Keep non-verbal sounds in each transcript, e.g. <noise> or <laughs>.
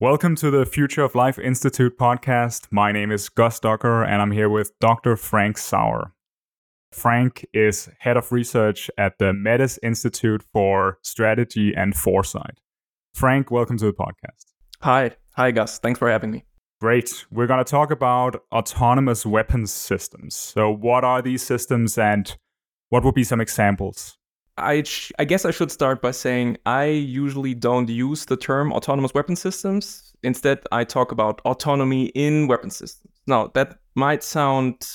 Welcome to the Future of Life Institute podcast. My name is Gus Docker, and I'm here with Dr. Frank Sauer. Frank is head of research at the Metis Institute for Strategy and Foresight. Frank, welcome to the podcast. Hi. Hi, Gus. Thanks for having me. Great. We're going to talk about autonomous weapons systems. So, what are these systems and what would be some examples? I, sh- I guess I should start by saying I usually don't use the term autonomous weapon systems. Instead, I talk about autonomy in weapon systems. Now, that might sound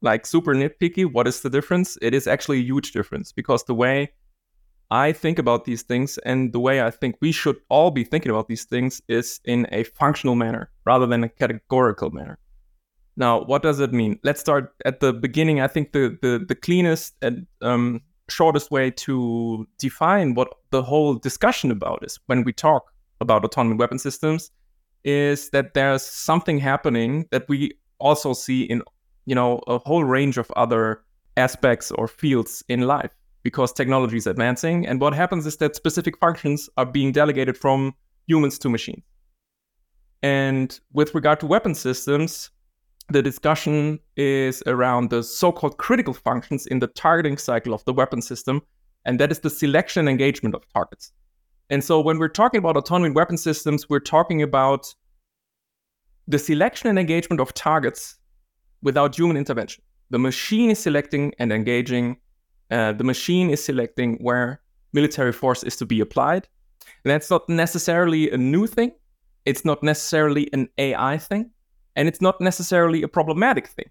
like super nitpicky. What is the difference? It is actually a huge difference because the way I think about these things and the way I think we should all be thinking about these things is in a functional manner rather than a categorical manner. Now, what does it mean? Let's start at the beginning. I think the the, the cleanest and um, shortest way to define what the whole discussion about is when we talk about autonomous weapon systems is that there's something happening that we also see in you know a whole range of other aspects or fields in life because technology is advancing. And what happens is that specific functions are being delegated from humans to machines. And with regard to weapon systems the discussion is around the so-called critical functions in the targeting cycle of the weapon system, and that is the selection and engagement of targets. And so when we're talking about autonomous weapon systems, we're talking about the selection and engagement of targets without human intervention. The machine is selecting and engaging. Uh, the machine is selecting where military force is to be applied. And that's not necessarily a new thing. It's not necessarily an AI thing and it's not necessarily a problematic thing.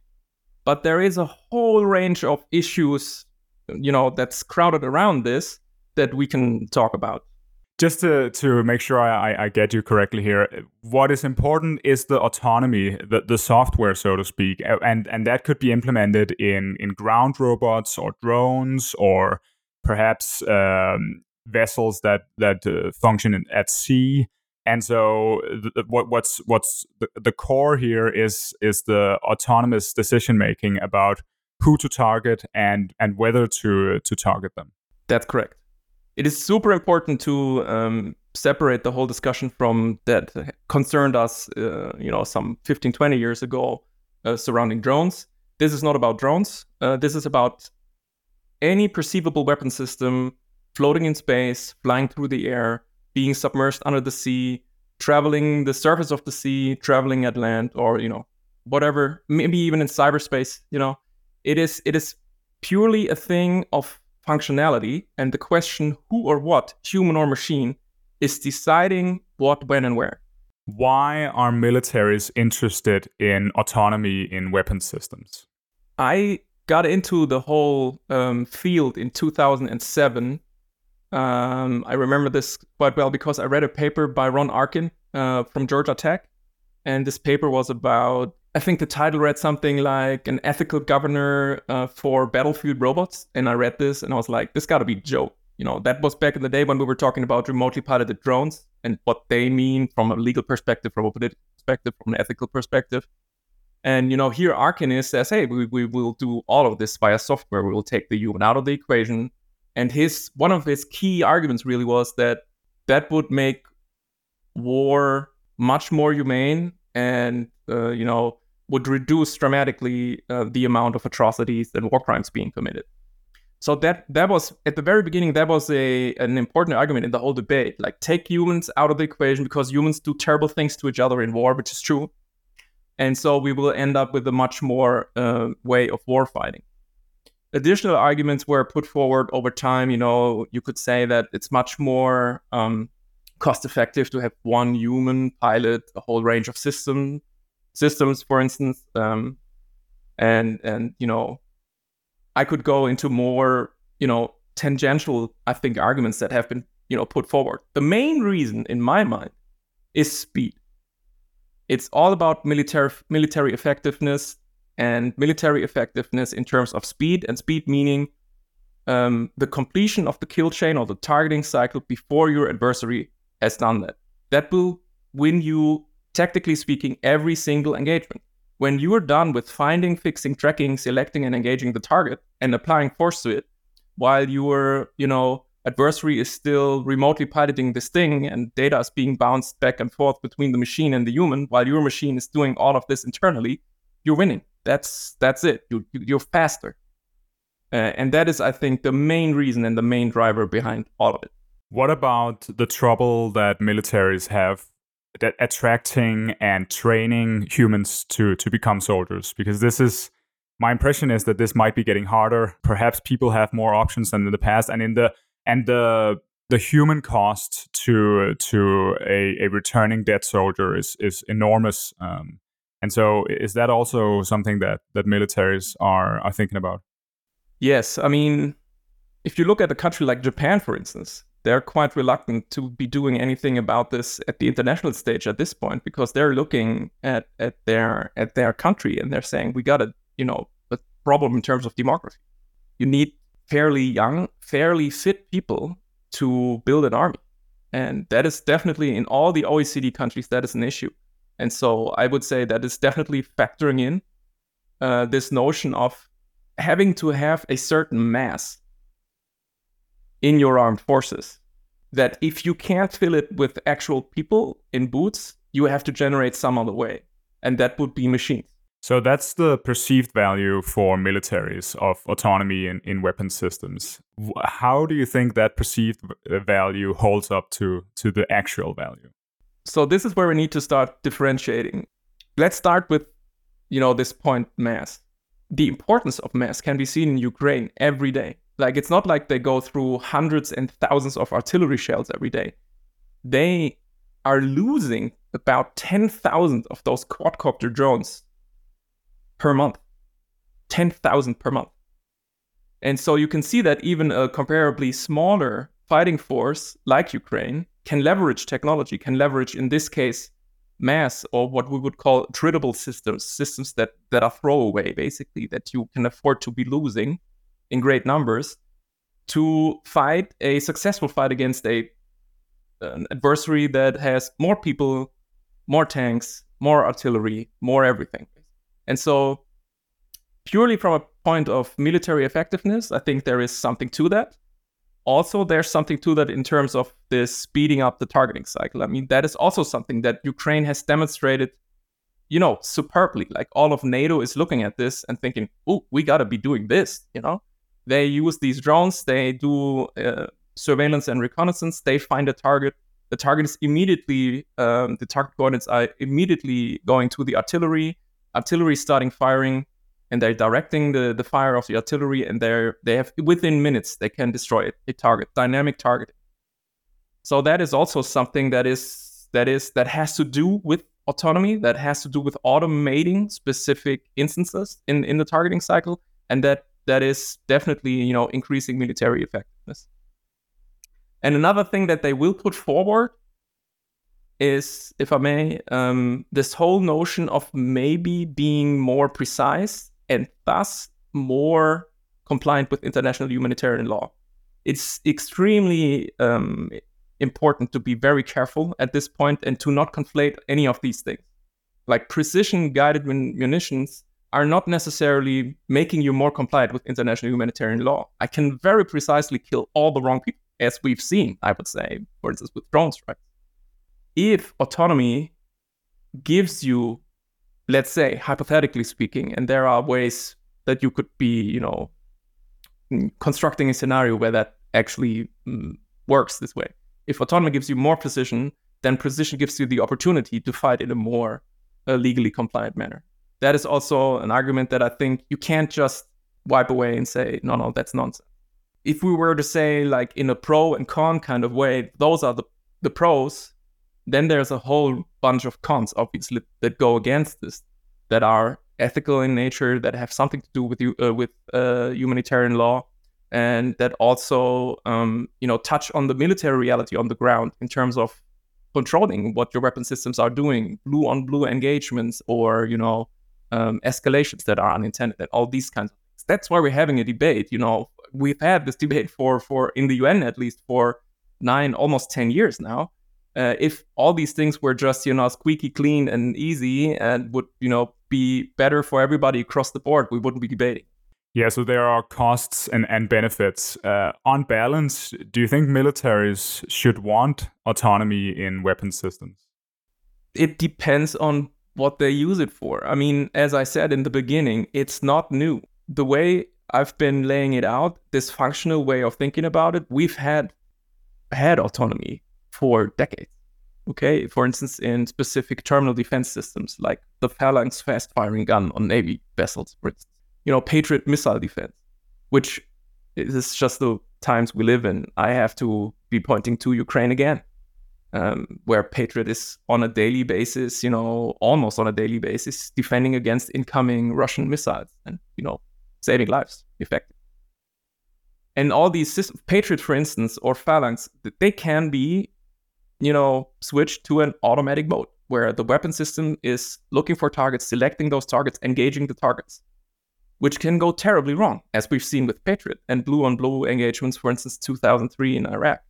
But there is a whole range of issues, you know, that's crowded around this that we can talk about. Just to, to make sure I, I get you correctly here, what is important is the autonomy, the, the software, so to speak, and and that could be implemented in in ground robots or drones or perhaps um, vessels that that uh, function at sea and so the, what, what's what's the, the core here is is the autonomous decision making about who to target and and whether to to target them. That's correct. It is super important to um, separate the whole discussion from that concerned us uh, you know some 15 20 years ago uh, surrounding drones. This is not about drones. Uh, this is about any perceivable weapon system floating in space flying through the air being submerged under the sea, traveling the surface of the sea, traveling at land, or you know, whatever, maybe even in cyberspace. You know, it is it is purely a thing of functionality, and the question who or what, human or machine, is deciding what, when, and where. Why are militaries interested in autonomy in weapon systems? I got into the whole um, field in 2007 um, I remember this quite well because I read a paper by Ron Arkin uh, from Georgia Tech. And this paper was about, I think the title read something like an ethical governor uh, for battlefield robots. And I read this and I was like, this got to be joke. You know, that was back in the day when we were talking about remotely piloted drones and what they mean from a legal perspective, from a political perspective, from an ethical perspective. And you know, here Arkin is says, hey, we, we will do all of this via software. We will take the human out of the equation and his one of his key arguments really was that that would make war much more humane and uh, you know would reduce dramatically uh, the amount of atrocities and war crimes being committed. So that that was at the very beginning that was a an important argument in the whole debate. Like take humans out of the equation because humans do terrible things to each other in war, which is true. And so we will end up with a much more uh, way of war fighting additional arguments were put forward over time. You know, you could say that it's much more um, cost effective to have one human pilot a whole range of system systems, for instance. Um, and and you know, I could go into more you know tangential, I think, arguments that have been you know put forward. The main reason, in my mind, is speed. It's all about military military effectiveness and military effectiveness in terms of speed, and speed meaning um, the completion of the kill chain or the targeting cycle before your adversary has done that. That will win you, tactically speaking, every single engagement. When you are done with finding, fixing, tracking, selecting, and engaging the target and applying force to it, while you are, you know, adversary is still remotely piloting this thing and data is being bounced back and forth between the machine and the human while your machine is doing all of this internally you're winning that's that's it. You, you're faster. Uh, and that is i think the main reason and the main driver behind all of it. What about the trouble that militaries have that attracting and training humans to to become soldiers? Because this is my impression is that this might be getting harder. Perhaps people have more options than in the past. And in the and the the human cost to to a, a returning dead soldier is is enormous. Um, and so, is that also something that that militaries are are thinking about? Yes, I mean, if you look at a country like Japan, for instance, they're quite reluctant to be doing anything about this at the international stage at this point because they're looking at at their at their country and they're saying we got a you know a problem in terms of demography. You need fairly young, fairly fit people to build an army. And that is definitely in all the OECD countries, that is an issue. And so I would say that is definitely factoring in uh, this notion of having to have a certain mass in your armed forces. That if you can't fill it with actual people in boots, you have to generate some other way. And that would be machines. So that's the perceived value for militaries of autonomy in, in weapon systems. How do you think that perceived value holds up to, to the actual value? So this is where we need to start differentiating. Let's start with, you know, this point mass. The importance of mass can be seen in Ukraine every day. Like it's not like they go through hundreds and thousands of artillery shells every day. They are losing about 10,000 of those quadcopter drones per month, 10,000 per month. And so you can see that even a comparably smaller fighting force like Ukraine can leverage technology, can leverage, in this case, mass or what we would call attritable systems, systems that, that are throwaway, basically, that you can afford to be losing in great numbers to fight a successful fight against a an adversary that has more people, more tanks, more artillery, more everything. And so, purely from a point of military effectiveness, I think there is something to that. Also, there's something to that in terms of this speeding up the targeting cycle. I mean, that is also something that Ukraine has demonstrated, you know, superbly. Like all of NATO is looking at this and thinking, oh, we got to be doing this, you know? They use these drones, they do uh, surveillance and reconnaissance, they find a target. The target is immediately, um, the target coordinates are immediately going to the artillery artillery starting firing and they're directing the, the fire of the artillery and they're they have within minutes they can destroy it a target dynamic targeting so that is also something that is that is that has to do with autonomy that has to do with automating specific instances in in the targeting cycle and that that is definitely you know increasing military effectiveness. And another thing that they will put forward is, if I may, um, this whole notion of maybe being more precise and thus more compliant with international humanitarian law. It's extremely um, important to be very careful at this point and to not conflate any of these things. Like precision guided munitions are not necessarily making you more compliant with international humanitarian law. I can very precisely kill all the wrong people, as we've seen, I would say, for instance, with drone strikes if autonomy gives you, let's say, hypothetically speaking, and there are ways that you could be, you know, mm, constructing a scenario where that actually mm, works this way. If autonomy gives you more precision, then precision gives you the opportunity to fight in a more uh, legally compliant manner. That is also an argument that I think you can't just wipe away and say, no, no, that's nonsense. If we were to say, like in a pro and con kind of way, those are the, the pros, then there's a whole bunch of cons, obviously, that go against this, that are ethical in nature, that have something to do with you uh, with uh, humanitarian law, and that also, um, you know, touch on the military reality on the ground in terms of controlling what your weapon systems are doing, blue on blue engagements, or you know, um, escalations that are unintended, and all these kinds of things. That's why we're having a debate. You know, we've had this debate for for in the UN at least for nine, almost ten years now uh, if all these things were just you know squeaky clean and easy and would you know be better for everybody across the board we wouldn't be debating Yeah, so there are costs and, and benefits. Uh, on balance, do you think militaries should want autonomy in weapon systems? It depends on what they use it for. I mean, as I said in the beginning, it's not new. The way I've been laying it out, this functional way of thinking about it, we've had had autonomy for decades. Okay, for instance, in specific terminal defense systems like the Phalanx fast firing gun on Navy vessels, for instance you know, Patriot missile defense, which is just the times we live in. I have to be pointing to Ukraine again, um, where Patriot is on a daily basis, you know, almost on a daily basis, defending against incoming Russian missiles and, you know, saving lives, effectively. And all these systems, Patriot, for instance, or Phalanx, they can be, you know, switch to an automatic mode where the weapon system is looking for targets, selecting those targets, engaging the targets which can go terribly wrong, as we've seen with Patriot and blue on blue engagements, for instance, 2003 in Iraq.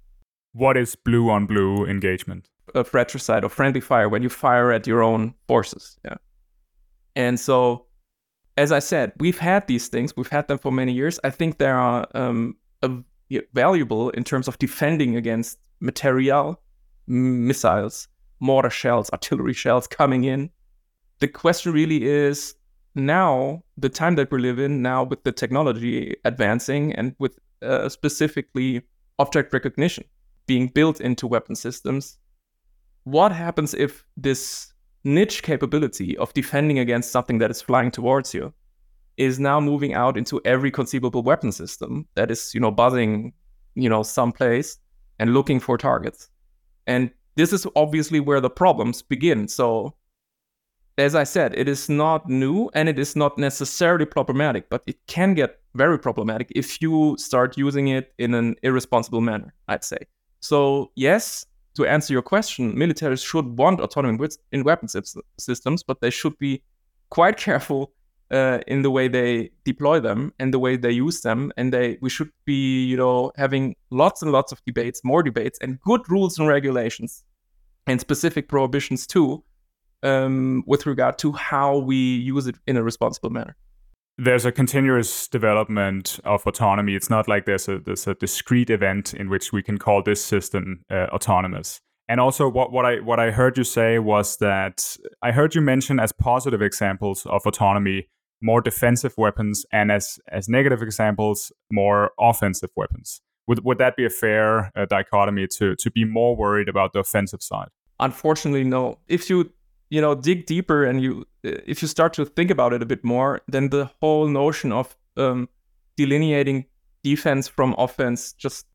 What is blue on blue engagement? A fratricide or friendly fire when you fire at your own forces. Yeah. And so, as I said, we've had these things, we've had them for many years. I think they are um, valuable in terms of defending against material, missiles, mortar shells, artillery shells coming in. The question really is now the time that we live in now with the technology advancing and with uh, specifically object recognition being built into weapon systems what happens if this niche capability of defending against something that is flying towards you is now moving out into every conceivable weapon system that is you know buzzing you know someplace and looking for targets and this is obviously where the problems begin so as I said, it is not new and it is not necessarily problematic, but it can get very problematic if you start using it in an irresponsible manner, I'd say. So, yes, to answer your question, militaries should want autonomy in weapon systems, but they should be quite <laughs> careful uh, in the way they deploy them and the way they use them. And they we should be, you know, having lots and lots of debates, more debates, and good rules and regulations and specific prohibitions too um, with regard to how we use it in a responsible manner. There's a continuous development of autonomy. It's not like there's a there's a discrete event in which we can call this system uh, autonomous. And also, what, what I what I heard you say was that I heard you mention as positive examples of autonomy more defensive weapons, and as as negative examples more offensive weapons. Would would that be a fair uh, dichotomy to to be more worried about the offensive side? Unfortunately, no. If you you know dig deeper and you if you start to think about it a bit more then the whole notion of um, delineating defense from offense just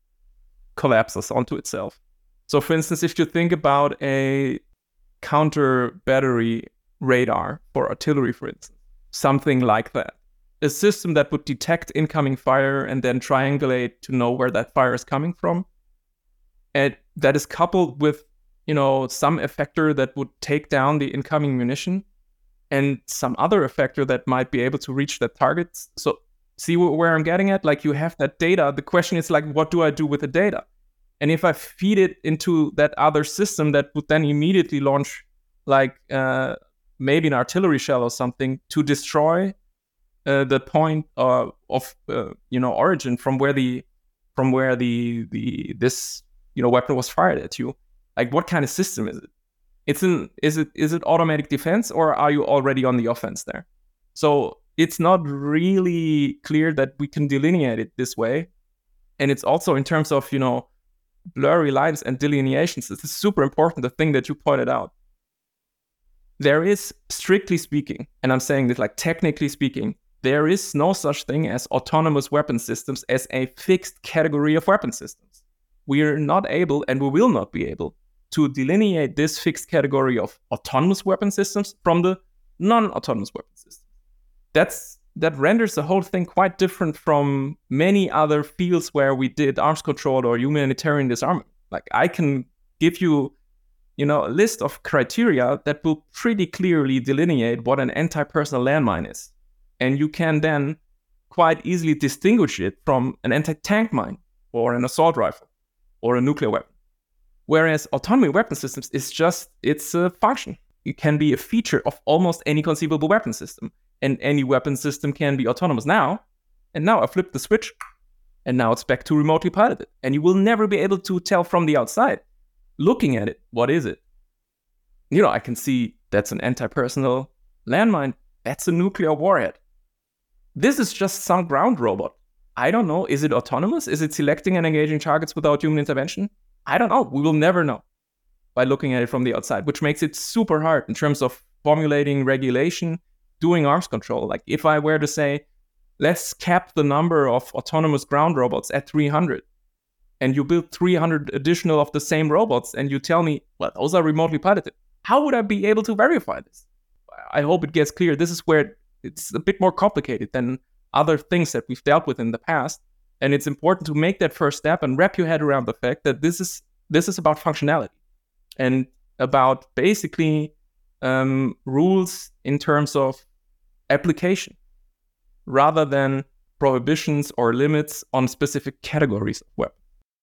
collapses onto itself so for instance if you think about a counter battery radar for artillery for instance something like that a system that would detect incoming fire and then triangulate to know where that fire is coming from and that is coupled with you know, some effector that would take down the incoming munition and some other effector that might be able to reach that target. So see where I'm getting at? Like you have that data. The question is like, what do I do with the data? And if I feed it into that other system that would then immediately launch like uh, maybe an artillery shell or something to destroy uh, the point uh, of uh, you know origin from where the from where the the this you know weapon was fired at you like what kind of system is it? It's an is it is it automatic defense or are you already on the offense there? So it's not really clear that we can delineate it this way. And it's also in terms of, you know, blurry lines and delineations. This is super important, the thing that you pointed out. There is, strictly speaking, and I'm saying this like technically speaking, there is no such thing as autonomous weapon systems as a fixed category of weapon systems. We are not able, and we will not be able, to delineate this fixed category of autonomous weapon systems from the non-autonomous weapon systems. That's that renders the whole thing quite different from many other fields where we did arms control or humanitarian disarmament. Like I can give you, you know, a list of criteria that will pretty clearly delineate what an anti-personnel landmine is. And you can then quite easily distinguish it from an anti-tank mine or an assault rifle or a nuclear weapon. Whereas autonomy weapon systems is just it's a function. It can be a feature of almost any conceivable weapon system, and any weapon system can be autonomous. Now, and now I flip the switch, and now it's back to remotely piloted. And you will never be able to tell from the outside, looking at it, what is it? You know, I can see that's an anti personnel landmine, that's a nuclear warhead. This is just some ground robot. I don't know. Is it autonomous? Is it selecting and engaging targets without human intervention? I don't know. We will never know by looking at it from the outside, which makes it super hard in terms of formulating regulation, doing arms control. Like if I were to say, let's cap the number of autonomous ground robots at 300, and you build 300 additional of the same robots, and you tell me, well, those are remotely piloted. How would I be able to verify this? I hope it gets clear. This is where it's a bit more complicated than other things that we've dealt with in the past. And it's important to make that first step and wrap your head around the fact that this is this is about functionality and about basically um, rules in terms of application rather than prohibitions or limits on specific categories of web.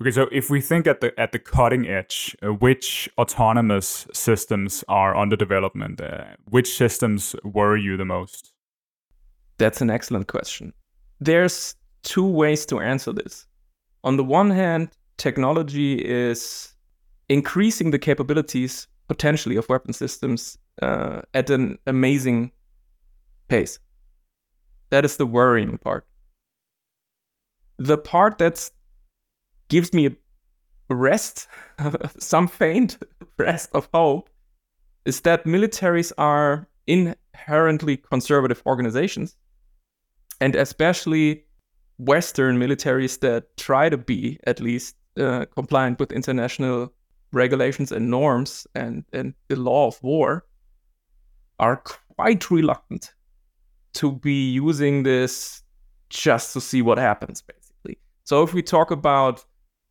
Okay, so if we think at the at the cutting edge, uh, which autonomous systems are under development? Uh, which systems worry you the most? That's an excellent question. There's two ways to answer this. On the one hand, technology is increasing the capabilities potentially of weapon systems uh, at an amazing pace. That is the worrying part. The part that gives me a rest, <laughs> some faint rest of hope, is that militaries are inherently conservative organizations and especially Western militaries that try to be at least uh, compliant with international regulations and norms and, and the law of war are quite reluctant to be using this just to see what happens, basically. So if we talk about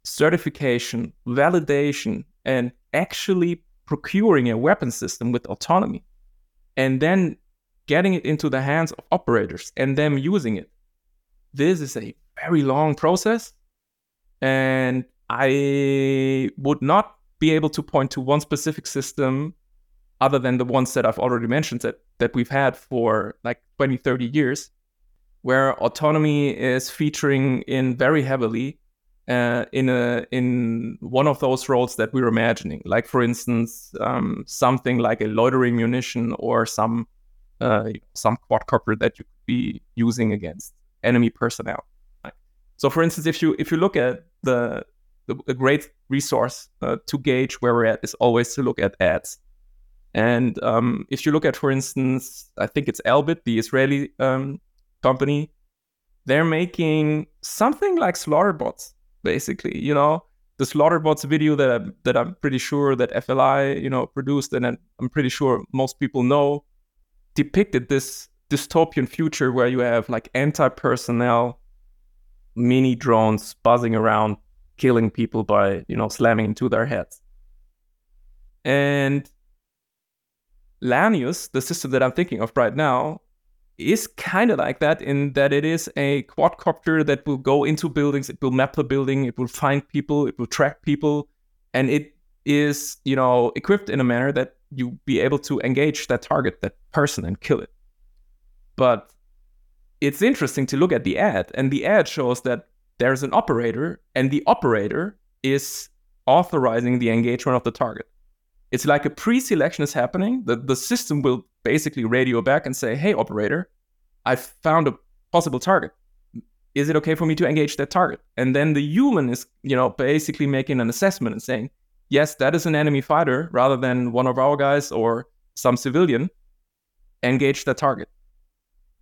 certification, validation, and actually procuring a weapon system with autonomy, and then getting it into the hands of operators and them using it. This is a very long process. And I would not be able to point to one specific system other than the ones that I've already mentioned that, that we've had for like 20, 30 years, where autonomy is featuring in very heavily uh, in a in one of those roles that we're imagining, like for instance, um, something like a loitering munition or some uh, some quadcopter that you could be using against enemy personnel. So, for instance, if you if you look at the, the a great resource uh, to gauge where we're at is always to look at ads. And um, if you look at, for instance, I think it's Elbit, the Israeli um, company, they're making something like slaughterbots, basically. You know, the slaughterbots video that I, that I'm pretty sure that FLI, you know, produced, and I'm pretty sure most people know depicted this dystopian future where you have like anti-personnel mini drones buzzing around killing people by you know slamming into their heads and lanius the system that i'm thinking of right now is kind of like that in that it is a quadcopter that will go into buildings it will map the building it will find people it will track people and it is you know equipped in a manner that you be able to engage that target, that person, and kill it. But it's interesting to look at the ad, and the ad shows that there's an operator, and the operator is authorizing the engagement of the target. It's like a pre-selection is happening. The, the system will basically radio back and say, hey, operator, I found a possible target. Is it okay for me to engage that target? And then the human is, you know, basically making an assessment and saying, yes, that is an enemy fighter rather than one of our guys or some civilian, engage that target.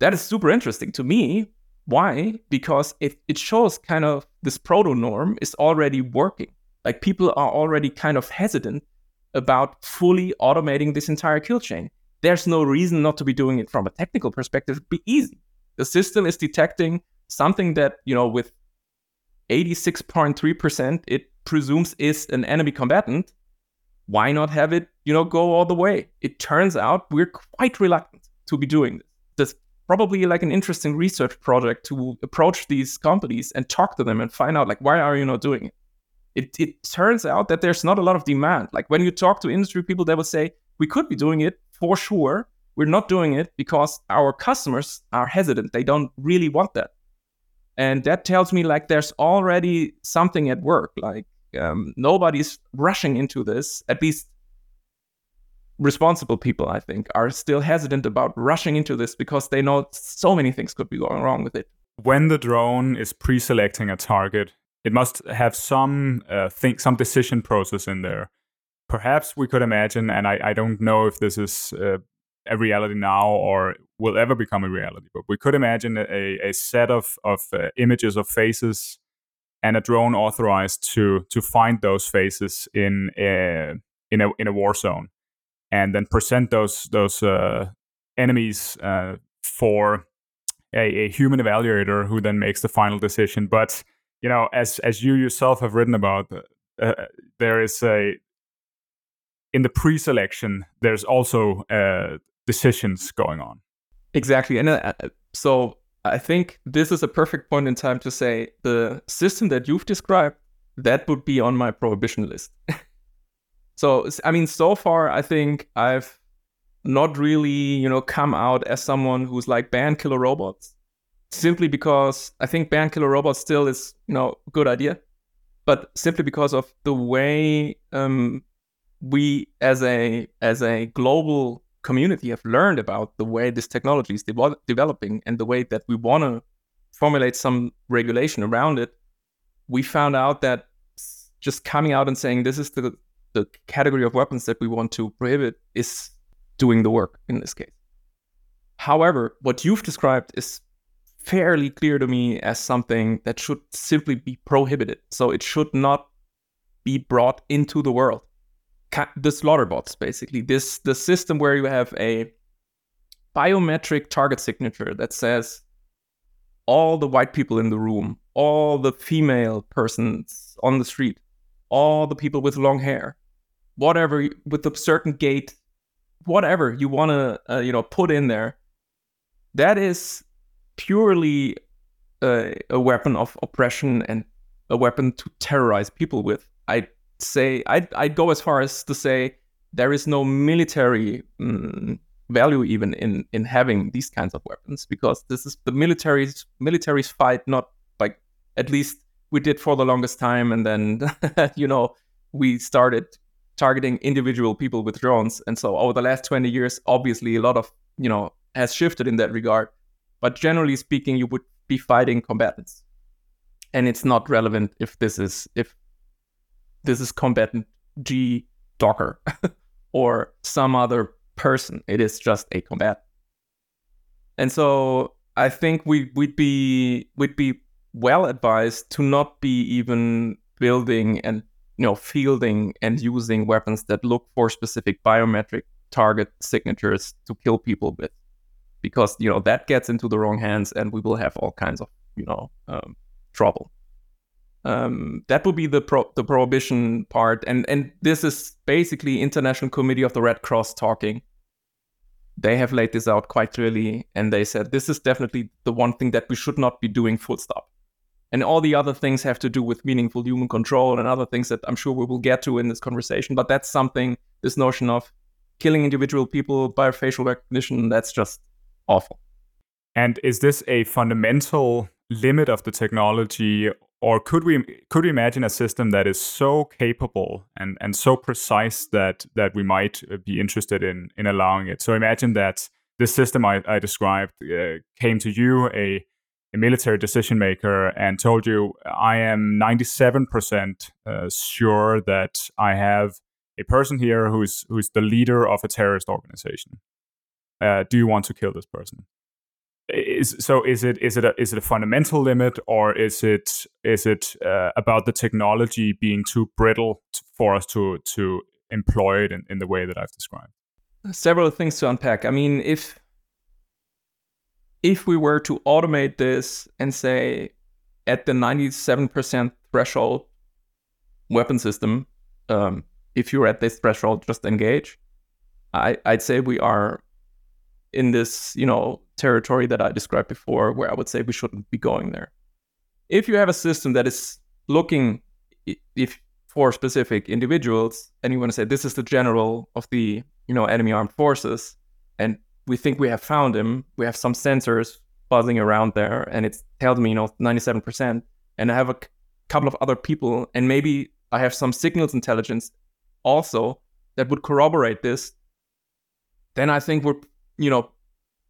That is super interesting to me. Why? Because it, it shows kind of this proto norm is already working. Like people are already kind of hesitant about fully automating this entire kill chain. There's no reason not to be doing it from a technical perspective. It'd be easy. The system is detecting something that, you know, with 86.3%, it presumes is an enemy combatant, why not have it, you know, go all the way? It turns out we're quite reluctant to be doing this. That's probably like an interesting research project to approach these companies and talk to them and find out like why are you not doing it? It it turns out that there's not a lot of demand. Like when you talk to industry people, they will say, we could be doing it for sure. We're not doing it because our customers are hesitant. They don't really want that. and that tells me like there's already something at work. Like um, nobody's rushing into this. At least responsible people, I think, are still hesitant about rushing into this because they know so many things could be going wrong with it. When the drone is pre-selecting a target, it must have some uh, think some decision process in there. Perhaps we could imagine, and I, I don't know if this is uh, a reality now or will ever become a reality, but we could imagine a, a set of of uh, images of faces and a drone authorized to to find those faces in a in a in a war zone and then present those those uh, enemies uh, for a, a, human evaluator who then makes the final decision. But you know, as as you yourself have written about, uh, uh there is a in the pre-selection. There's also uh, decisions going on. Exactly, and uh, so I think this is a perfect point in time to say the system that you've described that would be on my prohibition list. <laughs> So I mean, so far I think I've not really, you know, come out as someone who's like ban killer robots, simply because I think ban killer robots still is, you know, good idea, but simply because of the way um, we as a as a global community have learned about the way this technology is de- developing and the way that we want to formulate some regulation around it, we found out that just coming out and saying this is the the category of weapons that we want to prohibit is doing the work in this case. However, what you've described is fairly clear to me as something that should simply be prohibited. So it should not be brought into the world. The slaughter bots, basically, this the system where you have a biometric target signature that says all the white people in the room, all the female persons on the street, all the people with long hair, whatever with a certain gait, whatever you want to uh, you know put in there, that is purely uh, a weapon of oppression and a weapon to terrorize people with. I'd say I'd, I'd go as far as to say there is no military mm, value even in in having these kinds of weapons because this is the military's military's fight not like at least we did for the longest time and then <laughs> you know we started targeting individual people with drones. And so over the last 20 years obviously a lot of you know has shifted in that regard. But generally speaking you would be fighting combatants. And it's not relevant if this is if this is combatant g docker <laughs> or some other person. It is just a combatant and so i think we we'd be we'd be well advised to not be even building and you know fielding and using weapons that look for specific biometric target signatures to kill people with because you know that gets into the wrong hands and we will have all kinds of you know um, trouble um, that would be the pro- the prohibition part and and this is basically international committee of the red cross talking they have laid this out quite clearly and they said this is definitely the one thing that we should not be doing full stop and all the other things have to do with meaningful human control and other things that I'm sure we will get to in this conversation. But that's something, this notion of killing individual people by facial recognition, that's just awful. And is this a fundamental limit of the technology, or could we could we imagine a system that is so capable and, and so precise that that we might be interested in in allowing it? So imagine that this system I, I described uh, came to you a a military decision maker and told you, I am 97% uh, sure that I have a person here who's who's the leader of a terrorist organization. Uh, do you want to kill this person? Is, so is it is it a, is it a fundamental limit or is it is it uh, about the technology being too brittle for us to to employ it in, in the way that I've described? Several things to unpack. I mean, if if we were to automate this and say at the 97% threshold weapon system, um, if you're at this threshold, just engage. I, I'd say we are in this, you know, territory that I described before, where I would say we shouldn't be going there. If you have a system that is looking if for specific individuals, and you want to say this is the general of the, you know, enemy armed forces, and we think we have found him. We have some sensors buzzing around there and it tells me, you know, 97%, and I have a couple of other people, and maybe I have some signals intelligence also that would corroborate this, then I think we're, you know,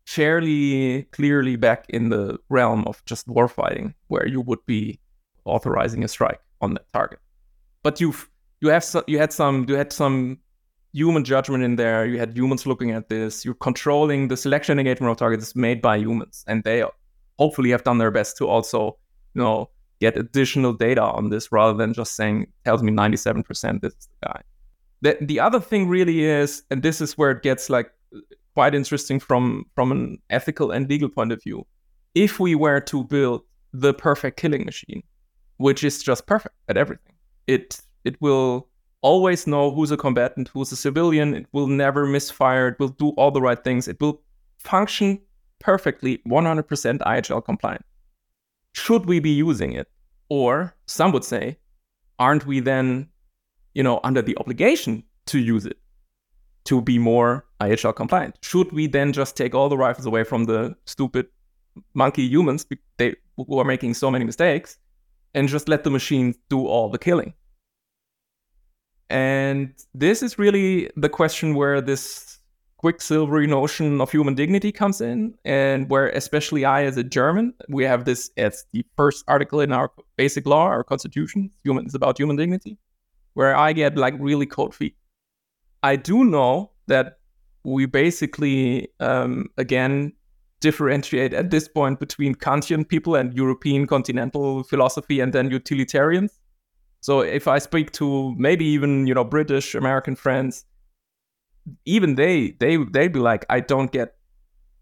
fairly clearly back in the realm of just warfighting, where you would be authorizing a strike on that target. But you've you have so, you had some you had some human judgment in there. You had humans looking at this. You're controlling the selection engagement of targets made by humans, and they hopefully have done their best to also, you know, get additional data on this rather than just saying tells me 97% this is the guy. The the other thing really is, and this is where it gets like quite interesting from from an ethical and legal point of view. If we were to build the perfect killing machine, which is just perfect at everything, it it will always know who's a combatant, who's a civilian. It will never misfire. It will do all the right things. It will function perfectly, 100% IHL compliant. Should we be using it? Or some would say, aren't we then, you know, under the obligation to use it to be more IHL compliant? Should we then just take all the rifles away from the stupid monkey humans they, who are making so many mistakes and just let the machine do all the killing? And this is really the question where this quicksilvery notion of human dignity comes in, and where especially I, as a German, we have this as the first article in our basic law, our constitution, human is about human dignity, where I get like really cold feet. I do know that we basically, um, again, differentiate at this point between Kantian people and European continental philosophy and then utilitarians. So if I speak to maybe even you know British American friends, even they they they'd be like, I don't get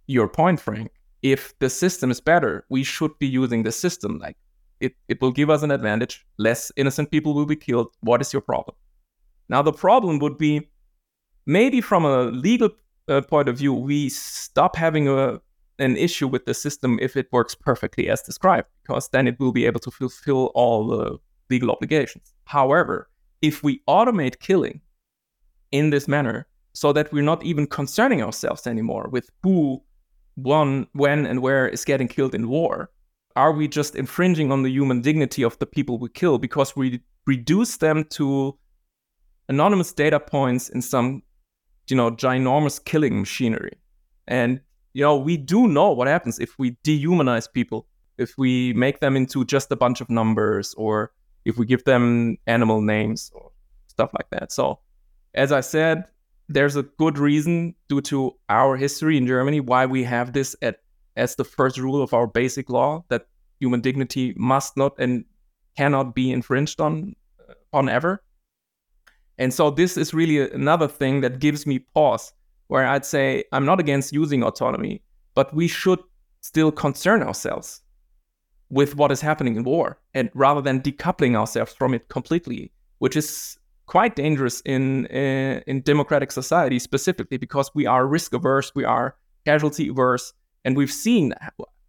your point, Frank. If the system is better, we should be using the system. Like it it will give us an advantage. Less innocent people will be killed. What is your problem? Now the problem would be maybe from a legal uh, point of view, we stop having a an issue with the system if it works perfectly as described, because then it will be able to fulfill all the legal obligations. However, if we automate killing in this manner so that we're not even concerning ourselves anymore with who, one, when, and where is getting killed in war, are we just infringing on the human dignity of the people we kill because we reduce them to anonymous data points in some, you know, ginormous killing machinery? And, you know, we do know what happens if we dehumanize people, if we make them into just a bunch of numbers or if we give them animal names or stuff like that. So, as I said, there's a good reason due to our history in Germany why we have this at as the first rule of our basic law that human dignity must not and cannot be infringed on on ever. And so this is really another thing that gives me pause where I'd say I'm not against using autonomy, but we should still concern ourselves with what is happening in war and rather than decoupling ourselves from it completely which is quite dangerous in uh, in democratic society specifically because we are risk averse we are casualty averse and we've seen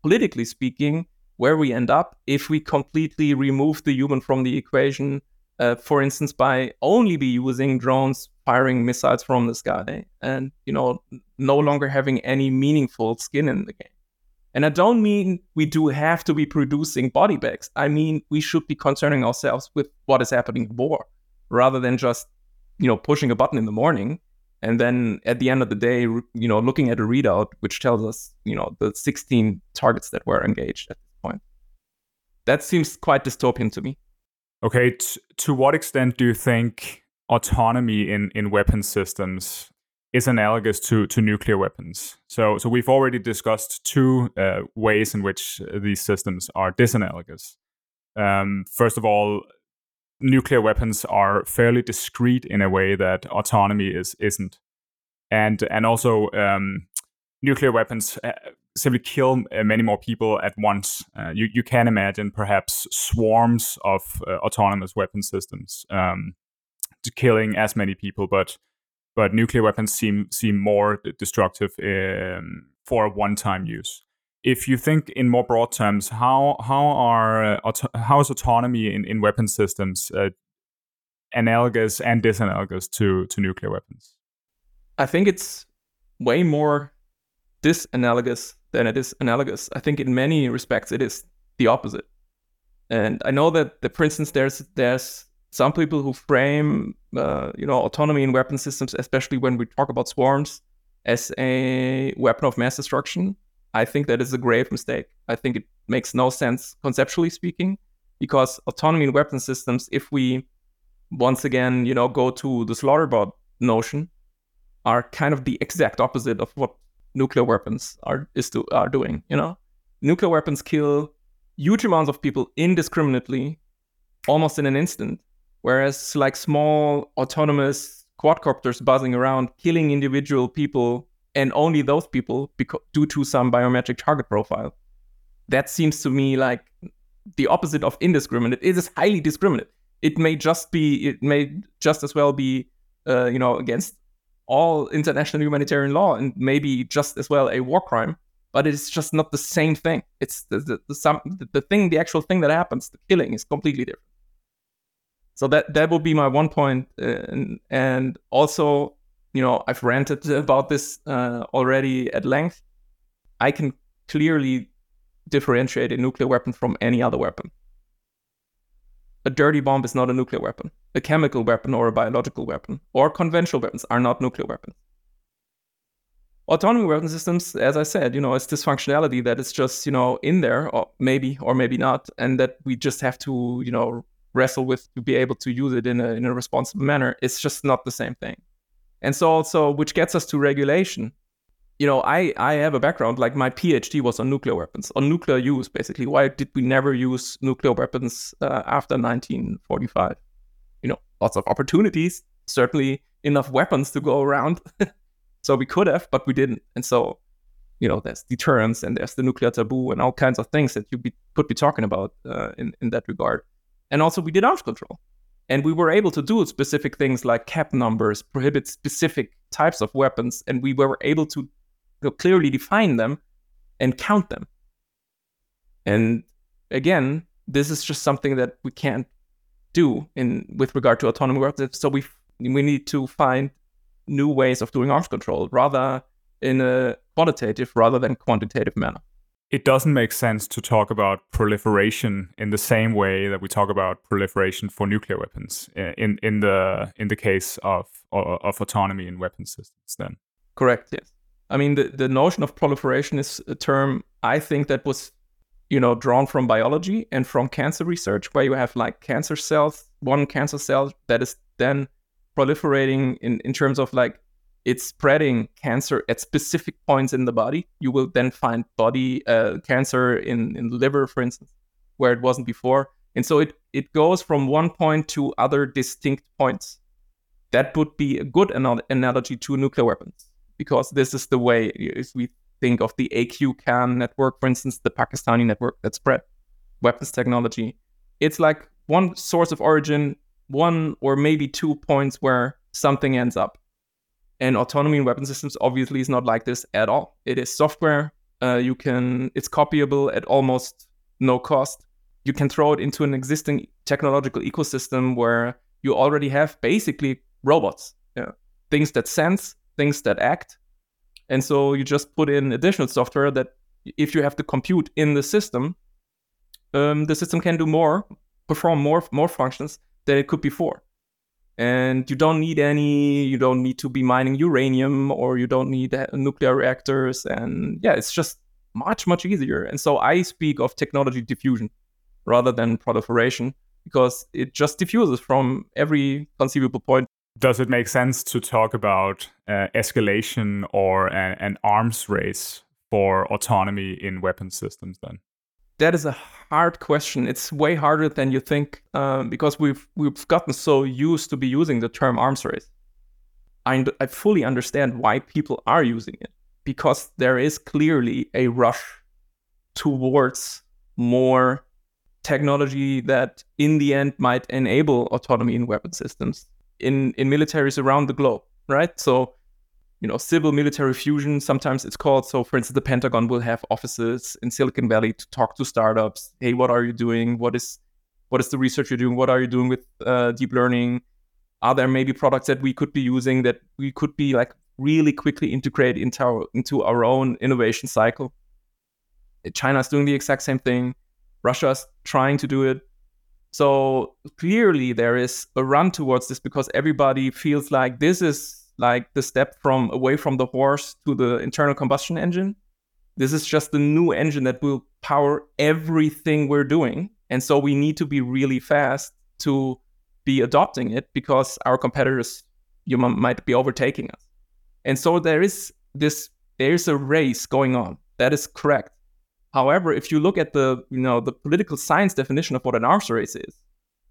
politically speaking where we end up if we completely remove the human from the equation uh, for instance by only be using drones firing missiles from the sky and you know no longer having any meaningful skin in the game and I don't mean we do have to be producing body bags. I mean we should be concerning ourselves with what is happening in war, rather than just, you know, pushing a button in the morning and then at the end of the day, you know, looking at a readout which tells us, you know, the 16 targets that were engaged at this point. That seems quite dystopian to me. Okay, t- to what extent do you think autonomy in in weapon systems is analogous to to nuclear weapons. So so we've already discussed two uh, ways in which these systems are disanalogous. Um, first of all, nuclear weapons are fairly discrete in a way that autonomy is isn't, and and also um, nuclear weapons. Simply kill uh, many more people at once. Uh, you you can imagine perhaps swarms of uh, autonomous weapon systems um, killing as many people, but but nuclear weapons seem seem more destructive um, for one-time use. If you think in more broad terms, how how are how is autonomy in, in weapon systems uh, analogous and disanalogous to to nuclear weapons? I think it's way more disanalogous than it is analogous. I think in many respects it is the opposite. And I know that, that for instance, there's there's some people who frame uh, you know autonomy in weapon systems, especially when we talk about swarms, as a weapon of mass destruction. I think that is a grave mistake. I think it makes no sense conceptually speaking, because autonomy in weapon systems, if we once again, you know, go to the slaughterbot notion, are kind of the exact opposite of what nuclear weapons are is to, are doing. You know, nuclear weapons kill huge amounts of people indiscriminately, almost in an instant, whereas like small autonomous quadcopters buzzing around, killing individual people and only those people due to some biometric target profile. That seems to me like the opposite of indiscriminate. It is highly discriminate. It may just be, it may just as well be, uh, you know, against all international humanitarian law and maybe just as well a war crime but it's just not the same thing. It's the the, the, some, the, the thing the actual thing that happens the killing is completely different. So that that would be my one point and, and also you know i've ranted about this uh, already at length. I can clearly differentiate a nuclear weapon from any other weapon a dirty bomb is not a nuclear weapon. A chemical weapon or a biological weapon or conventional weapons are not nuclear weapons. Autonomy weapon systems, as I said, you know, it's this functionality that is just, you know, in there, or maybe or maybe not, and that we just have to, you know, wrestle with to be able to use it in a in a responsible manner. It's just not the same thing. And so also, which gets us to regulation you know, I, I have a background, like my PhD was on nuclear weapons, on nuclear use, basically. Why did we never use nuclear weapons uh, after 1945? You know, lots of opportunities, certainly enough weapons to go around. <laughs> so we could have, but we didn't. And so, you know, there's deterrence and there's the nuclear taboo and all kinds of things that you be, could be talking about uh, in, in that regard. And also, we did arms control. And we were able to do specific things like cap numbers, prohibit specific types of weapons, and we were able to clearly define them and count them. And again, this is just something that we can't do in with regard to autonomous weapons. So we we need to find new ways of doing arms control, rather in a qualitative rather than quantitative manner. It doesn't make sense to talk about proliferation in the same way that we talk about proliferation for nuclear weapons in in the in the case of of autonomy in weapon systems. Then correct. Yes. I mean, the, the notion of proliferation is a term I think that was, you know, drawn from biology and from cancer research, where you have like cancer cells, one cancer cell that is then proliferating in, in terms of like it's spreading cancer at specific points in the body. You will then find body uh, cancer in, in the liver, for instance, where it wasn't before. And so it, it goes from one point to other distinct points. That would be a good analogy to nuclear weapons because this is the way if we think of the A.Q. Khan network, for instance, the Pakistani network that spread weapons technology. It's like one source of origin, one or maybe two points where something ends up. And autonomy in weapon systems obviously is not like this at all. It is software. Uh, you can it's copyable at almost no cost. You can throw it into an existing technological ecosystem where you already have basically robots, things that sense, things that act. And so you just put in additional software that if you have to compute in the system, um, the system can do more, perform more more functions than it could before. And you don't need any, you don't need to be mining uranium or you don't need nuclear reactors. And yeah, it's just much, much easier. And so I speak of technology diffusion rather than proliferation because it just diffuses from every conceivable point does it make sense to talk about uh, escalation or a, an arms race for autonomy in weapon systems then? That is a hard question. It's way harder than you think um, because we've we've gotten so used to be using the term arms race. I, I fully understand why people are using it because there is clearly a rush towards more technology that in the end might enable autonomy in weapon systems in in militaries around the globe, right? So, you know, civil military fusion, sometimes it's called. So, for instance, the Pentagon will have offices in Silicon Valley to talk to startups. Hey, what are you doing? What is what is the research you're doing? What are you doing with uh, deep learning? Are there maybe products that we could be using that we could be like really quickly integrate into our into our own innovation cycle? China's doing the exact same thing. Russia's trying to do it. So clearly there is a run towards this because everybody feels like this is like the step from away from the horse to the internal combustion engine. This is just the new engine that will power everything we're doing. And so we need to be really fast to be adopting it because our competitors you might be overtaking us. And so there is this there is a race going on. That is correct. However, if you look at the you know the political science definition of what an arms race is,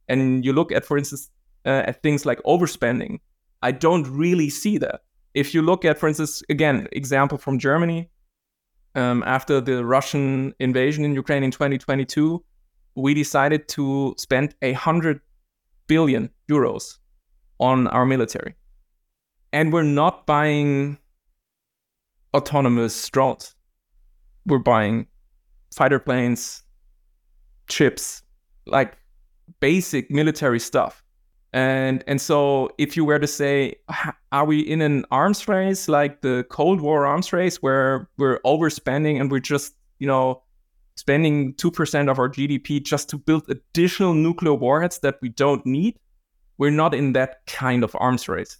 and you look at, for instance, uh, at things like overspending, I don't really see that. If you look at, for instance, again, example from Germany, um, after the Russian invasion in Ukraine in 2022, we decided to spend a hundred billion euros on our military, and we're not buying autonomous drones. We're buying fighter planes, chips, like basic military stuff. And and so if you were to say, are we in an arms race like the Cold War arms race where we're overspending and we're just, you know, spending 2% of our GDP just to build additional nuclear warheads that we don't need? We're not in that kind of arms race.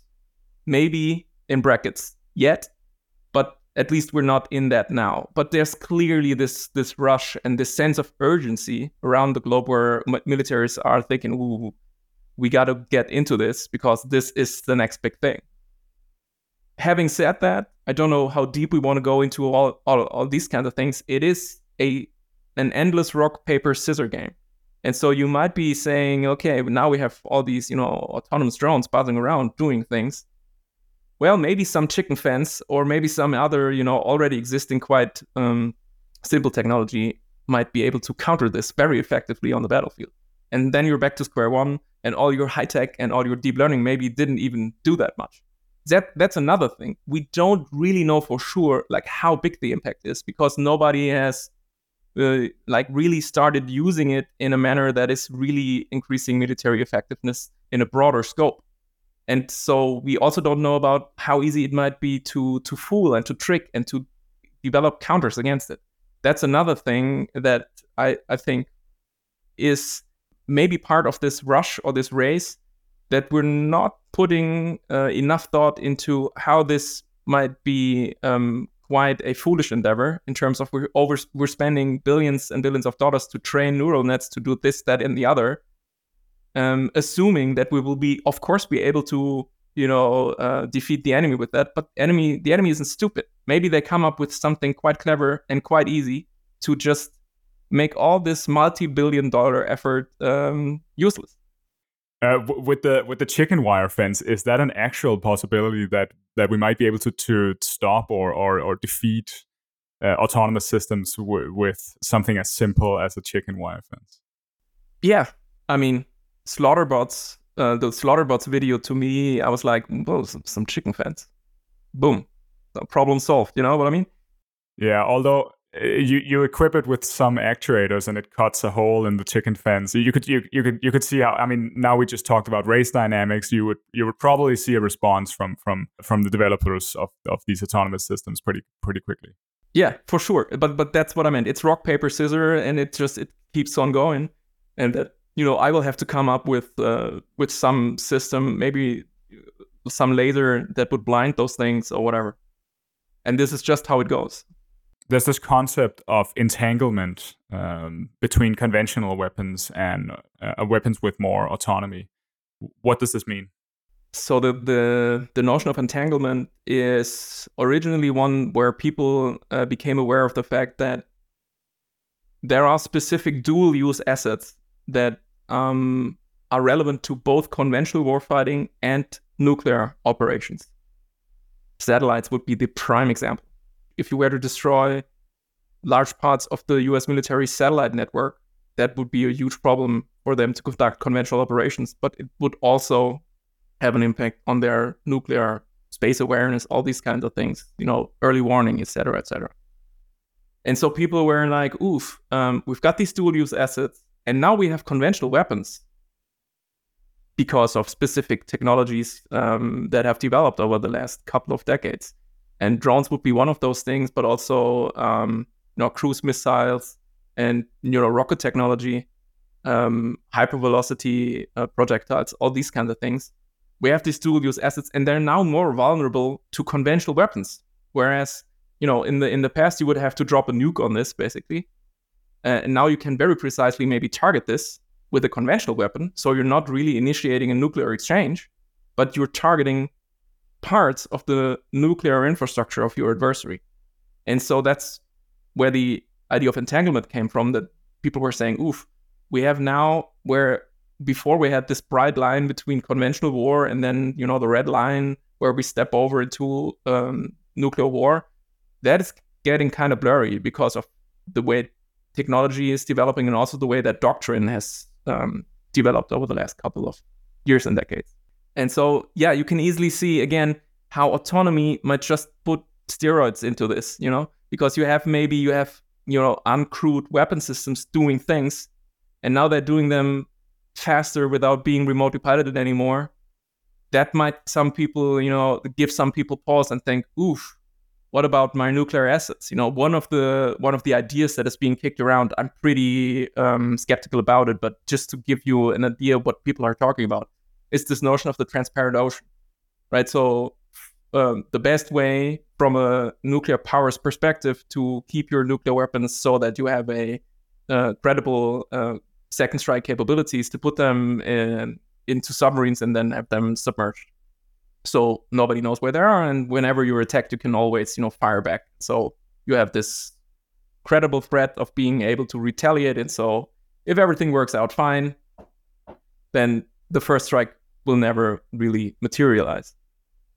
Maybe in brackets yet, at least we're not in that now. But there's clearly this this rush and this sense of urgency around the globe where militaries are thinking, "Ooh, we got to get into this because this is the next big thing." Having said that, I don't know how deep we want to go into all, all, all these kinds of things. It is a an endless rock paper scissor game. And so you might be saying, okay, now we have all these, you know, autonomous drones buzzing around doing things well, maybe some chicken fence or maybe some other, you know, already existing quite um, simple technology might be able to counter this very effectively on the battlefield. And then you're back to square one, and all your high tech and all your deep learning maybe didn't even do that much. That that's another thing. We don't really know for sure like how big the impact is because nobody has uh, like really started using it in a manner that is really increasing military effectiveness in a broader scope and so we also don't know about how easy it might be to to fool and to trick and to develop counters against it. That's another thing that i i think is maybe part of this rush or this race that we're not putting uh, enough thought into how this might be um, quite a foolish endeavor in terms of we're over we're spending billions and billions of dollars to train neural nets to do this that and the other um, assuming that we will be, of course, be able to, you know, uh, defeat the enemy with that. But enemy, the enemy isn't stupid. Maybe they come up with something quite clever and quite easy to just make all this multi-billion-dollar effort um, useless. Uh, with the with the chicken wire fence, is that an actual possibility that that we might be able to to stop or or, or defeat uh, autonomous systems w- with something as simple as a chicken wire fence? Yeah, I mean, Slaughterbots, uh, the Slaughterbots video to me, I was like, well, some, some chicken fence. Boom. Problem solved. You know what I mean? Yeah, although uh, you you equip it with some actuators and it cuts a hole in the chicken fence. You could you, you could you could see how I mean now we just talked about race dynamics. You would you would probably see a response from from from the developers of, of these autonomous systems pretty pretty quickly. Yeah, for sure. But but that's what I meant. It's rock paper scissor, and it just it keeps on going, and that you know I will have to come up with uh, with some system, maybe some laser that would blind those things or whatever. And this is just how it goes. There's this concept of entanglement um, between conventional weapons and uh, weapons with more autonomy. What does this mean? So the, the the notion of entanglement is originally one where people uh, became aware of the fact that there are specific dual use assets that um, are relevant to both conventional warfighting and nuclear operations. Satellites would be the prime example. If you were to destroy large parts of the US military satellite network, that would be a huge problem for them to conduct conventional operations, but it would also have an impact on their nuclear space awareness, all these kinds of things, you know, early warning, etc., etc. And so people were like, oof, um, we've got these dual use assets. And now we have conventional weapons because of specific technologies um, that have developed over the last couple of decades. And drones would be one of those things, but also um, you know, cruise missiles and know, rocket technology, um, hypervelocity uh, projectiles, all these kinds of things. We have these dual-use assets, and they're now more vulnerable to conventional weapons. Whereas, you know, in the in the past, you would have to drop a nuke on this, basically, uh, and now you can very precisely maybe target this with a conventional weapon. So you're not really initiating a nuclear exchange, but you're targeting parts of the nuclear infrastructure of your adversary. And so that's where the idea of entanglement came from that people were saying, oof, we have now where before we had this bright line between conventional war and then, you know, the red line where we step over into um, nuclear war. That is getting kind of blurry because of the way technology is developing and also the way that doctrine has um, developed over the last couple of years and decades. And so, yeah, you can easily see again how autonomy might just put steroids into this, you know, because you have maybe you have, you know, uncrewed weapon systems doing things, and now they're doing them faster without being remotely piloted anymore. That might some people, you know, give some people pause and think, oof, what about my nuclear assets? You know, one of the one of the ideas that is being kicked around, I'm pretty um, skeptical about it, but just to give you an idea of what people are talking about, is this notion of the transparent ocean, right? So um, the best way from a nuclear powers perspective to keep your nuclear weapons so that you have a uh, credible uh, second strike capabilities to put them in, into submarines and then have them submerged so nobody knows where they are and whenever you're attacked you can always you know fire back. So you have this credible threat of being able to retaliate and so if everything works out fine then the first strike will never really materialize.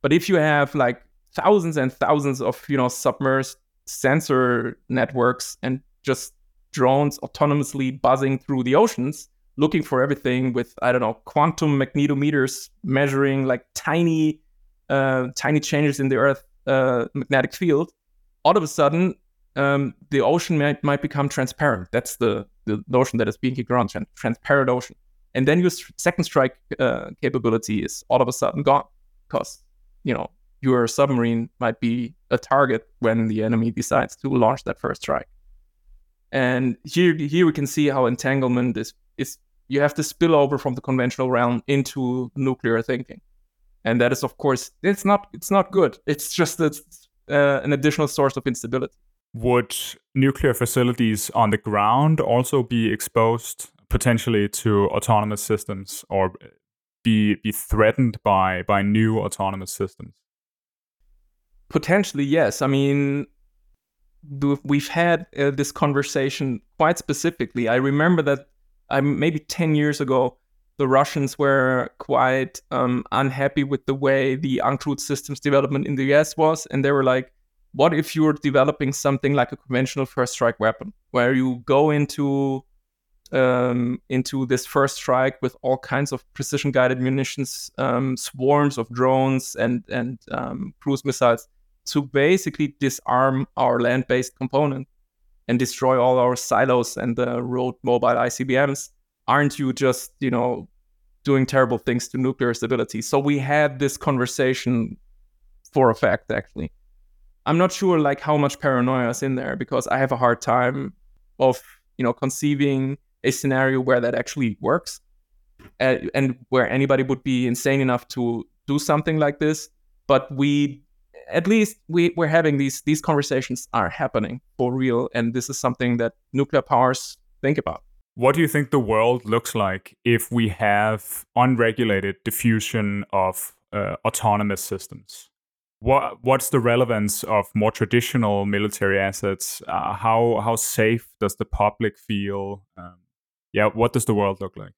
But if you have like thousands and thousands of you know submerged sensor networks and just drones autonomously buzzing through the oceans looking for everything with I don't know quantum magnetometers measuring like tiny uh, tiny changes in the Earth uh, magnetic field. All of a sudden, um, the ocean might, might become transparent. That's the the notion that is being kicked around, transparent ocean. And then your second strike uh, capability is all of a sudden gone because you know your submarine might be a target when the enemy decides to launch that first strike. And here, here we can see how entanglement is is you have to spill over from the conventional realm into nuclear thinking. And that is of course it's not it's not good. It's just uh, an additional source of instability. Would nuclear facilities on the ground also be exposed potentially to autonomous systems or be be threatened by by new autonomous systems? Potentially yes. I mean we've had uh, this conversation quite specifically. I remember that I maybe 10 years ago, the Russians were quite um, unhappy with the way the uncrewed systems development in the US was. And they were like, what if you were developing something like a conventional first strike weapon, where you go into um, into this first strike with all kinds of precision guided munitions, um, swarms of drones and and um, cruise missiles to basically disarm our land based component and destroy all our silos and the road mobile ICBMs, aren't you just, you know, doing terrible things to nuclear stability? So we had this conversation for a fact, actually. I'm not sure like how much paranoia is in there because I have a hard time of, you know, conceiving a scenario where that actually works uh, and where anybody would be insane enough to do something like this. But we at least we, we're having these these conversations are happening for real and this is something that nuclear powers think about. What do you think the world looks like if we have unregulated diffusion of uh, autonomous systems? What what's the relevance of more traditional military assets? Uh, how how safe does the public feel? Um, yeah what does the world look like?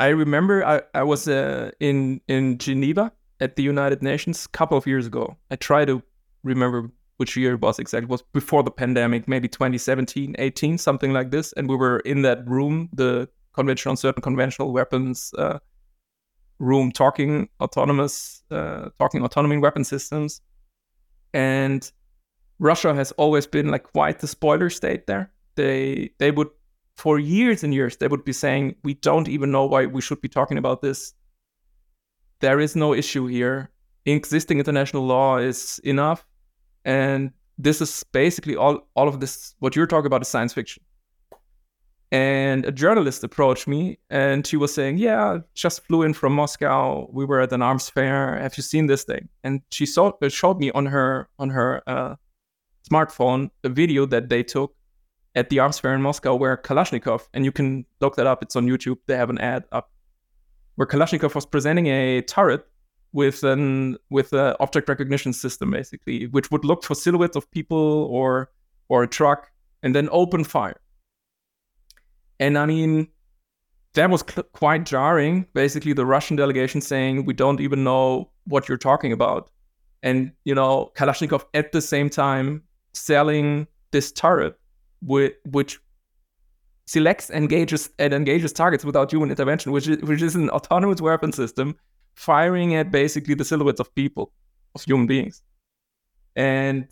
I remember i, I was uh, in in geneva at the United Nations a couple of years ago. I try to remember which year it was exactly. It was before the pandemic, maybe 2017, 18, something like this. And we were in that room, the Convention on Certain Conventional Weapons uh, room, talking autonomous, uh, talking autonomy weapon systems. And Russia has always been like quite the spoiler state there. They they would for years and years they would be saying we don't even know why we should be talking about this there is no issue here. Existing international law is enough, and this is basically all all of this what you're talking about is science fiction. And a journalist approached me and she was saying, Yeah, just flew in from Moscow. We were at an arms fair. Have you seen this thing? And she saw, uh, showed me on her on her uh, smartphone a video that they took at the arms fair in Moscow where Kalashnikov, and you can look that up, it's on YouTube, they have an ad up, where Kalashnikov was presenting a turret with an with an object recognition system basically, which would look for silhouettes of people or or a truck and then open fire. And I mean, that was cl- quite jarring. Basically, the Russian delegation saying, we don't even know what you're talking about. And, you know, Kalashnikov at the same time selling this turret, with, which selects engages and engages targets without human intervention, which is, which is an autonomous weapon system firing at basically the silhouettes of people, of human beings. And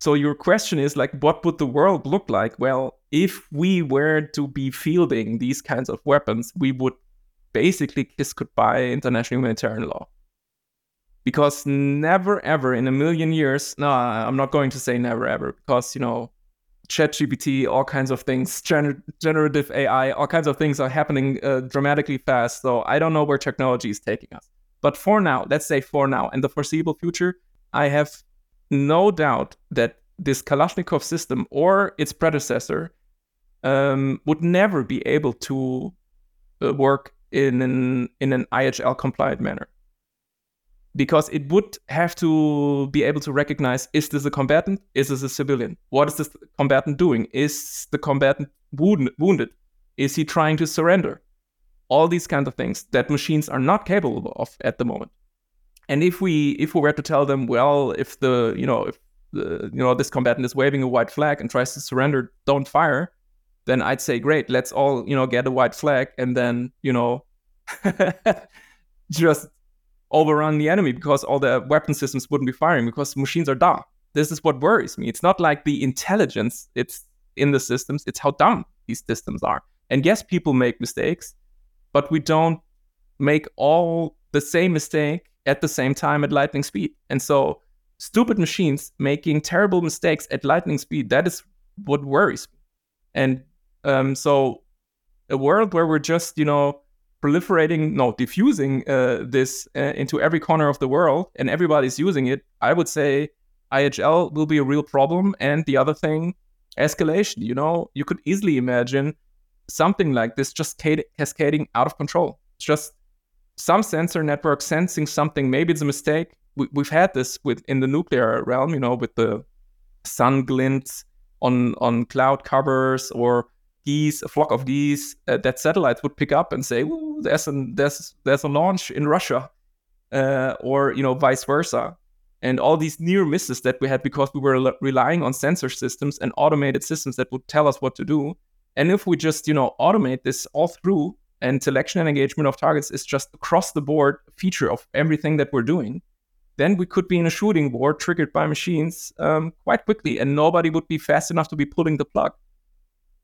so your question is like, what would the world look like? Well, if we were to be fielding these kinds of weapons, we would basically kiss goodbye international humanitarian law. Because never ever in a million years, no, I'm not going to say never ever, because you know, ChatGPT, all kinds of things, <laughs> gener- generative AI, all kinds of things are happening uh, dramatically fast. So I don't know where technology is taking us. But for now, let's say for now, and the foreseeable future, I have no doubt that this Kalashnikov system or its predecessor um, would never be able to uh, work in an in an IHL compliant manner because it would have to be able to recognize is this a combatant? Is this a civilian? What is this combatant doing? Is the combatant wound- wounded? Is he trying to surrender? All these kind of things that machines are not capable of at the moment. And if we if we were to tell them, well, if the you know if the you know this combatant is waving a white flag and tries to surrender, don't fire, then I'd say, great, let's all you know get a white flag and then you know <laughs> just overrun the enemy because all the weapon systems wouldn't be firing because machines are dumb. This is what worries me. It's not like the intelligence it's in the systems, it's how dumb these systems are. And yes, people make mistakes, but we don't make all the same mistake at the same time at lightning speed. And so stupid machines making terrible mistakes at lightning speed, that is what worries me. And um, so a world where we're just, you know, proliferating, no, diffusing uh, this uh, into every corner of the world and everybody's using it, I would say IHL will be a real problem. And the other thing, escalation. You know, you could easily imagine something like this just cascading out of control. Just some sensor network sensing something, maybe it's a mistake. We, have had this with in the nuclear realm, you know, with the sun glints on on cloud covers or geese, a flock of geese uh, that satellites would pick up and say, "There's a there's there's a launch in Russia," uh, or you know, vice versa. And all these near misses that we had because we were relying on sensor systems and automated systems that would tell us what to do. And if we just you know automate this all through and selection and engagement of targets is just across the board feature of everything that we're doing, then we could be in a shooting war triggered by machines um, quite quickly, and nobody would be fast enough to be pulling the plug.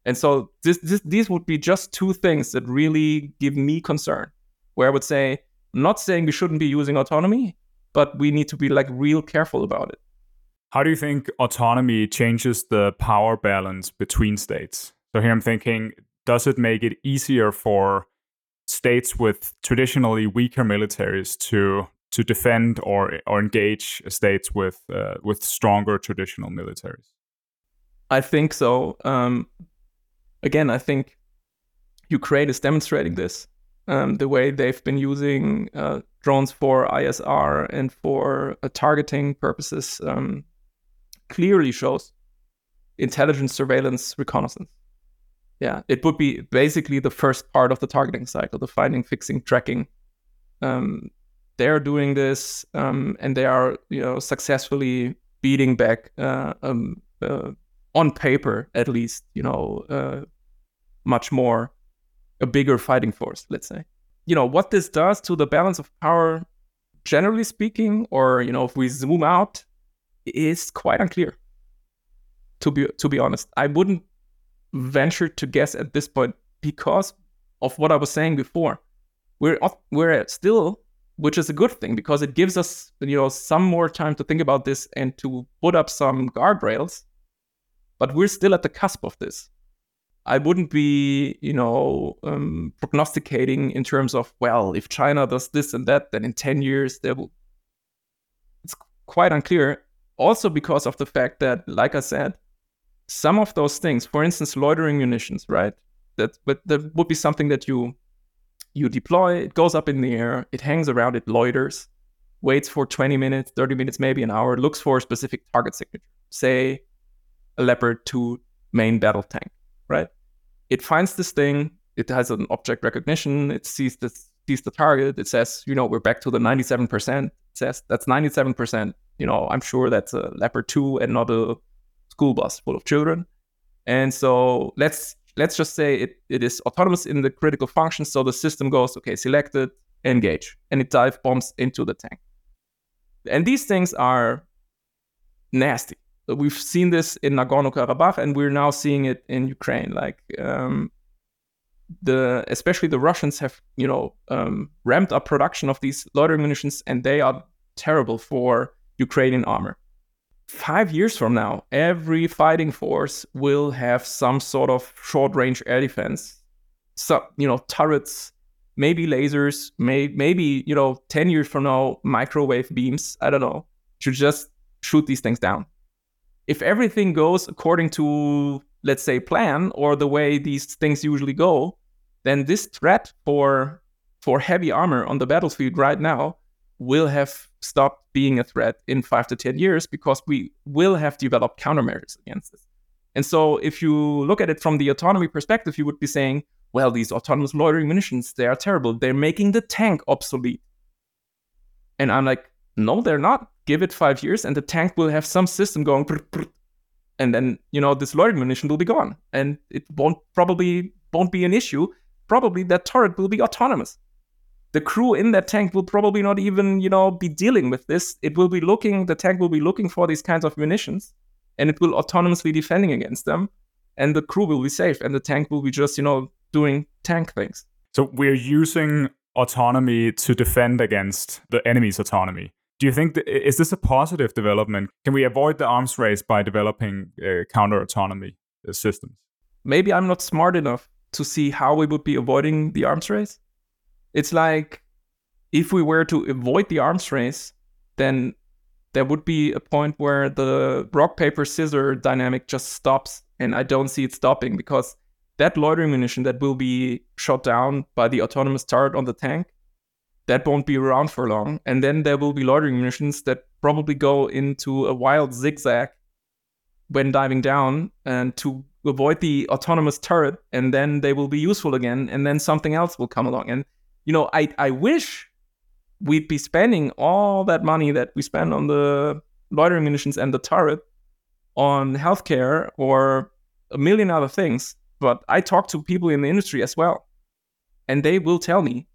And so this, this, these would be just two things that really give me concern. Where I would say, I'm not saying we shouldn't be using autonomy, but we need to be like real careful about it. How do you think autonomy changes the power balance between states? So here I'm thinking does it make it easier for states with traditionally weaker militaries to to defend or or engage states with uh, with stronger traditional militaries? I think so. Um, again, I think Ukraine is demonstrating this. Um, the way they've been using uh, drones for ISR and for uh, targeting purposes um, clearly shows intelligence, surveillance, reconnaissance yeah, it would be basically the first part of the targeting cycle, the finding, fixing, tracking. Um, they're doing this, um, and they are, you know, successfully beating back uh, um, uh, on paper, at least, you know, uh, much more a bigger fighting force. Let's say, you know, what this does to the balance of power, generally speaking, or you know, if we zoom out, is quite unclear. To be to be honest, I wouldn't venture to guess at this point because of what I was saying before. We're we're still which is a good thing because it gives us you know some more time to think about this and to put up some guardrails but we're still at the cusp of this i wouldn't be you know um, prognosticating in terms of well if china does this and that then in 10 years there will it's quite unclear also because of the fact that like i said some of those things for instance loitering munitions right that but that would be something that you you deploy, it goes up in the air, it hangs around, it loiters, waits for 20 minutes, 30 minutes, maybe an hour, looks for a specific target signature, say a Leopard 2 main battle tank, right? It finds this thing, it has an object recognition, it sees the, sees the target, it says, you know, we're back to the 97%, it says that's 97%, you know, I'm sure that's a Leopard 2 and not a school bus full of children. And so let's let's just say it, it is autonomous in the critical function. So the system goes, okay, selected, engage, and it dive bombs into the tank. And these things are nasty. We've seen this in Nagorno Karabakh, and we're now seeing it in Ukraine. Like um, the, especially the Russians have, you know, um, ramped up production of these loitering munitions, and they are terrible for Ukrainian armor five years from now, every fighting force will have some sort of short range air defense. So, you know, turrets, maybe lasers, may, maybe, you know, 10 years from now, microwave beams, I don't know, to just shoot these things down. If everything goes according to, let's say, plan or the way these things usually go, then this threat for for heavy armor on the battlefield right now will have stopped being a threat in five to 10 years because we will have developed countermeasures against this. And so, if you look at it from the autonomy perspective, you would be saying, well, these autonomous loitering munitions, they are terrible. They're making the tank obsolete. And I'm like, no, they're not. Give it five years and the tank will have some system going, and then, you know, this loitering munition will be gone. And it won't probably won't be an issue. Probably that turret will be autonomous the crew in that tank will probably not even, you know, be dealing with this. It will be looking, the tank will be looking for these kinds of munitions and it will autonomously defending against them. And the crew will be safe and the tank will be just, you know, doing tank things. So we're using autonomy to defend against the enemy's autonomy. Do you think th- is this a positive development? Can we avoid the arms race by developing uh, counter autonomy uh, systems? Maybe I'm not smart enough to see how we would be avoiding the arms race. It's like if we were to avoid the arms race, then there would be a point where the rock, paper, scissor dynamic just stops. And I don't see it stopping because that loitering munition that will be shot down by the autonomous turret on the tank, that won't be around for long. And then there will be loitering munitions that probably go into a wild zigzag when diving down and to avoid the autonomous turret. And then they will be useful again. And then something else will come along. And you know, I I wish we'd be spending all that money that we spend on the loitering munitions and the turret on healthcare or a million other things. But I talk to people in the industry as well, and they will tell me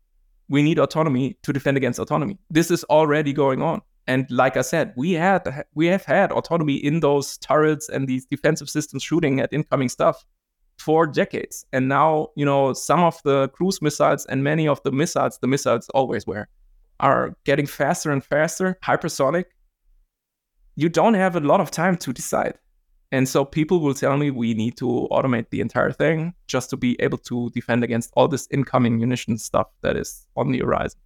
we need autonomy to defend against autonomy. This is already going on. And like I said, we had we have had autonomy in those turrets and these defensive systems shooting at incoming stuff for decades. And now, you know, some of the cruise missiles and many of the missiles, the missiles always were, are getting faster and faster, hypersonic. You don't have a lot of time to decide. And so people will tell me we need to automate the entire thing just to be able to defend against all this incoming munition stuff that is on the horizon.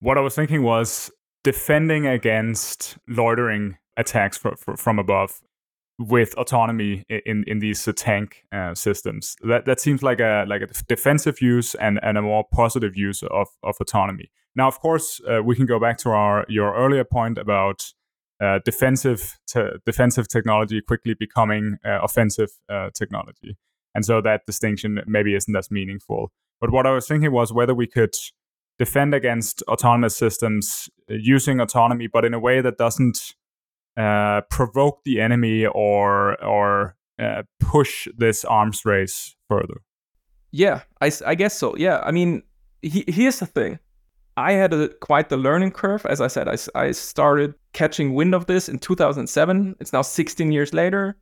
What I was thinking was defending against loitering attacks for, for, from above with autonomy in in these uh, tank uh, systems. That that seems like a like a defensive use and, and a more positive use of, of autonomy. Now, of course, uh, we can go back to our your earlier point about uh, defensive te- defensive technology quickly becoming uh, offensive uh, technology, and so that distinction maybe isn't as meaningful. But what I was thinking was whether we could defend against autonomous systems using autonomy, but in a way that doesn't uh, provoke the enemy or or uh, push this arms race further. Yeah, I, I guess so. Yeah, I mean, he, here's the thing. I had a, quite the learning curve. As I said, I, I started catching wind of this in 2007. It's now 16 years later.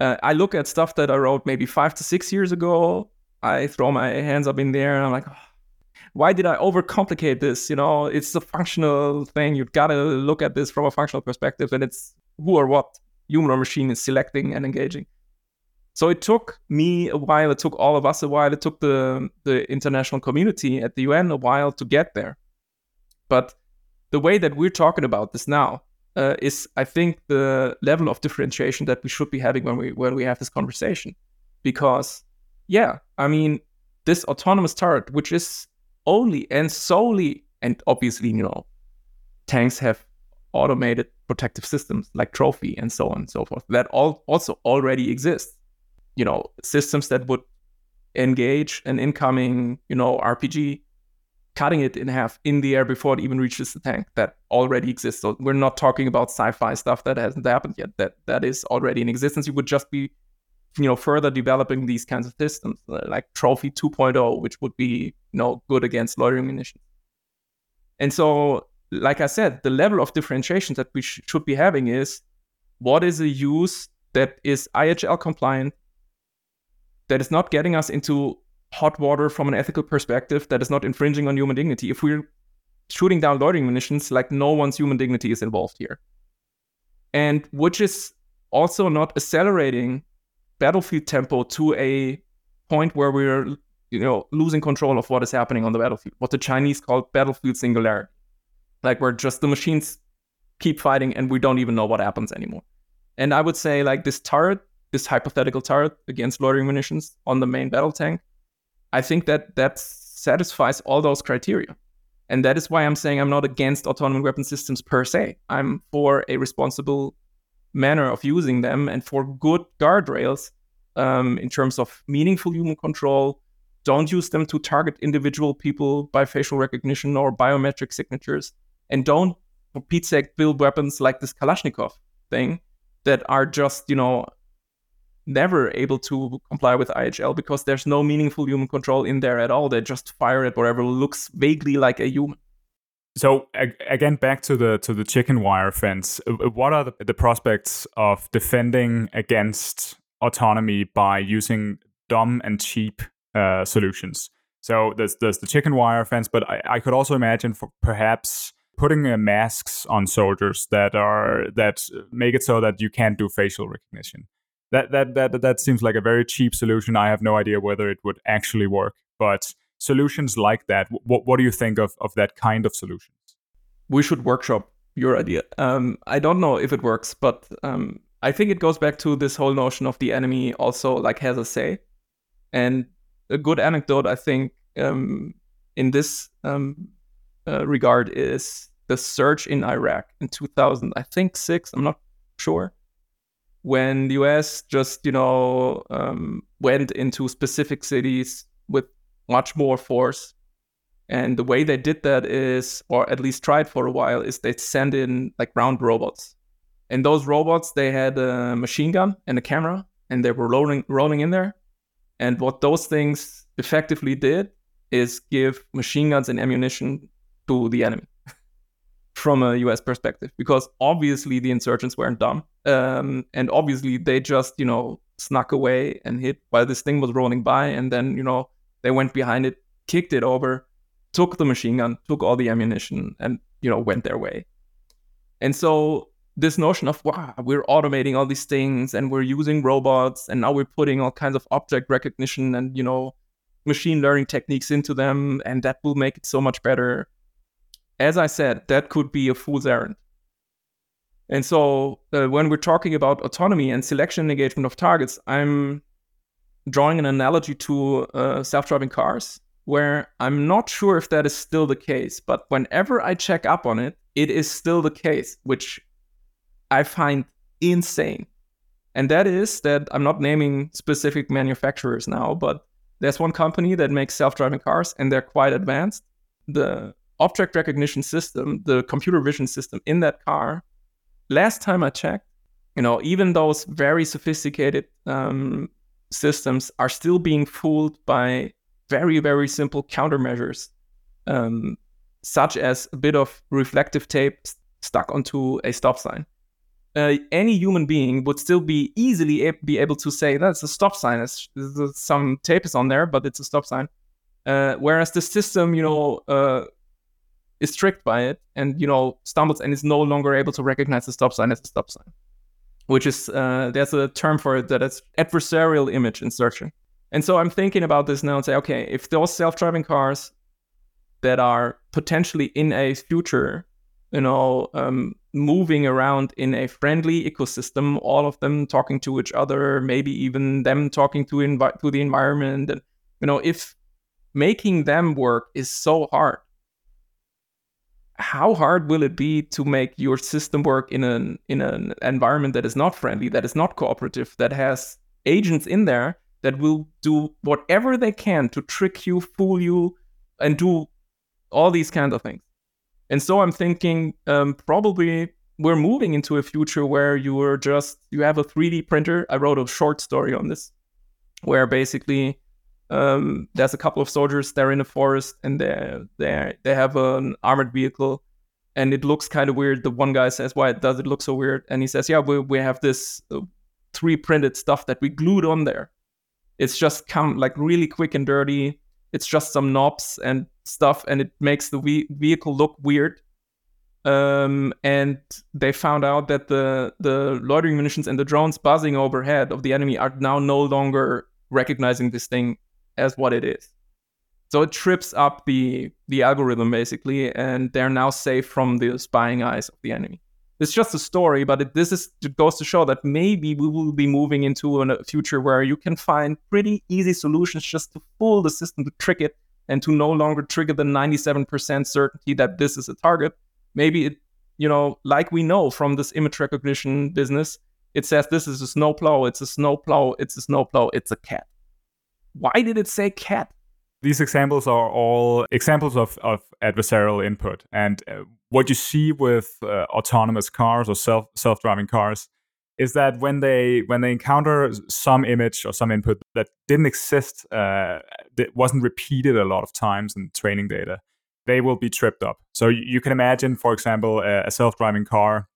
Uh, I look at stuff that I wrote maybe five to six years ago. I throw my hands up in the air and I'm like, why did I overcomplicate this? You know, it's a functional thing. You've got to look at this from a functional perspective, and it's who or what human or machine is selecting and engaging. So it took me a while. It took all of us a while. It took the the international community at the UN a while to get there. But the way that we're talking about this now uh, is, I think, the level of differentiation that we should be having when we when we have this conversation. Because, yeah, I mean, this autonomous turret, which is only and solely, and obviously, you know, tanks have automated protective systems like trophy and so on and so forth that all also already exist you know systems that would engage an incoming you know rpg cutting it in half in the air before it even reaches the tank that already exists. So we're not talking about sci-fi stuff that hasn't happened yet. That that is already in existence. You would just be you know further developing these kinds of systems uh, like trophy 2.0 which would be you know good against loitering munitions. And so like I said, the level of differentiation that we sh- should be having is what is a use that is IHL compliant, that is not getting us into hot water from an ethical perspective, that is not infringing on human dignity. If we're shooting down loitering munitions, like no one's human dignity is involved here. And which is also not accelerating battlefield tempo to a point where we're you know losing control of what is happening on the battlefield, what the Chinese call battlefield singularity like where just the machines keep fighting and we don't even know what happens anymore. And I would say like this turret, this hypothetical turret against loitering munitions on the main battle tank, I think that that satisfies all those criteria. And that is why I'm saying I'm not against autonomous weapon systems per se. I'm for a responsible manner of using them and for good guardrails um, in terms of meaningful human control. Don't use them to target individual people by facial recognition or biometric signatures and don't, for Pete's sake, build weapons like this Kalashnikov thing that are just, you know, never able to comply with IHL because there's no meaningful human control in there at all. They just fire at whatever looks vaguely like a human. So again, back to the to the chicken wire fence. Uh, uh, what are the, the prospects of defending against autonomy by using dumb and cheap uh, solutions? So there's there's the chicken wire fence, but I, I could also imagine for perhaps putting uh, masks on soldiers that are that make it so that you can't do facial recognition. That that that that seems like a very cheap solution. I have no idea whether it would actually work, but solutions like that. What what do you think of of that kind of solutions? We should workshop your idea. Um, I don't know if it works, but um, I think it goes back to this whole notion of the enemy also like has a say. And a good anecdote, I think, um, in this um, uh, regard is the surge in Iraq in 2000, I think six, I'm not sure, when the US just, you know, um, went into specific cities with much more force. And the way they did that is, or at least tried for a while, is they send in like ground robots. And those robots, they had a machine gun and a camera, and they were rolling rolling in there. And what those things effectively did is give machine guns and ammunition to the enemy from a US perspective because obviously the insurgents weren't dumb. Um, and obviously they just, you know, snuck away and hit while this thing was rolling by. And then, you know, they went behind it, kicked it over, took the machine gun, took all the ammunition, and, you know, went their way. And so this notion of, wow, we're automating all these things and we're using robots and now we're putting all kinds of object recognition and, you know, machine learning techniques into them and that will make it so much better as I said, that could be a fool's errand. And so uh, when we're talking about autonomy and selection and engagement of targets, I'm drawing an analogy to uh, self-driving cars, where I'm not sure if that is still the case, but whenever I check up on it, it is still the case, which I find insane. And that is that I'm not naming specific manufacturers now, but there's one company that makes self-driving cars and they're quite advanced. The object recognition system, the computer vision system in that car, last time I checked, you know, even those very sophisticated um, systems are still being fooled by very, very simple countermeasures, um, such as a bit of reflective tape stuck onto a stop sign. Uh, any human being would still be easily a- be able to say that's a stop sign. It's, some tape is on there, but it's a stop sign. Uh, whereas the system, you know, uh, is tricked by it and you know stumbles and is no longer able to recognize the stop sign as a stop sign, which is uh, there's a term for it that is adversarial image insertion. And so I'm thinking about this now and say, okay, if those self-driving cars that are potentially in a future, you know, um, moving around in a friendly ecosystem, all of them talking to each other, maybe even them talking to envi- to the environment, and you know, if making them work is so hard, how hard will it be to make your system work in an in an environment that is not friendly, that is not cooperative, that has agents in there that will do whatever they can to trick you, fool you, and do all these kinds of things. And so I'm thinking um, probably we're moving into a future where you are just you have a 3D printer. I wrote a short story on this, where basically um, there's a couple of soldiers. They're in a forest and they they they have an armored vehicle, and it looks kind of weird. The one guy says, "Why does it look so weird?" And he says, "Yeah, we we have this uh, 3 printed stuff that we glued on there. It's just come like really quick and dirty. It's just some knobs and stuff, and it makes the ve- vehicle look weird." Um, and they found out that the the loitering munitions and the drones buzzing overhead of the enemy are now no longer recognizing this thing as what it is. So it trips up the the algorithm basically, and they're now safe from the spying eyes of the enemy. It's just a story, but it, this is it goes to show that maybe we will be moving into a future where you can find pretty easy solutions just to fool the system to trick it and to no longer trigger the 97% certainty that this is a target. Maybe it, you know, like we know from this image recognition business, it says this is a snowplow, it's a snowplow, it's a snowplow, it's a cat. Why did it say cat? These examples are all examples of, of adversarial input. And uh, what you see with uh, autonomous cars or self self driving cars is that when they when they encounter some image or some input that didn't exist, uh, that wasn't repeated a lot of times in training data, they will be tripped up. So you can imagine, for example, a, a self driving car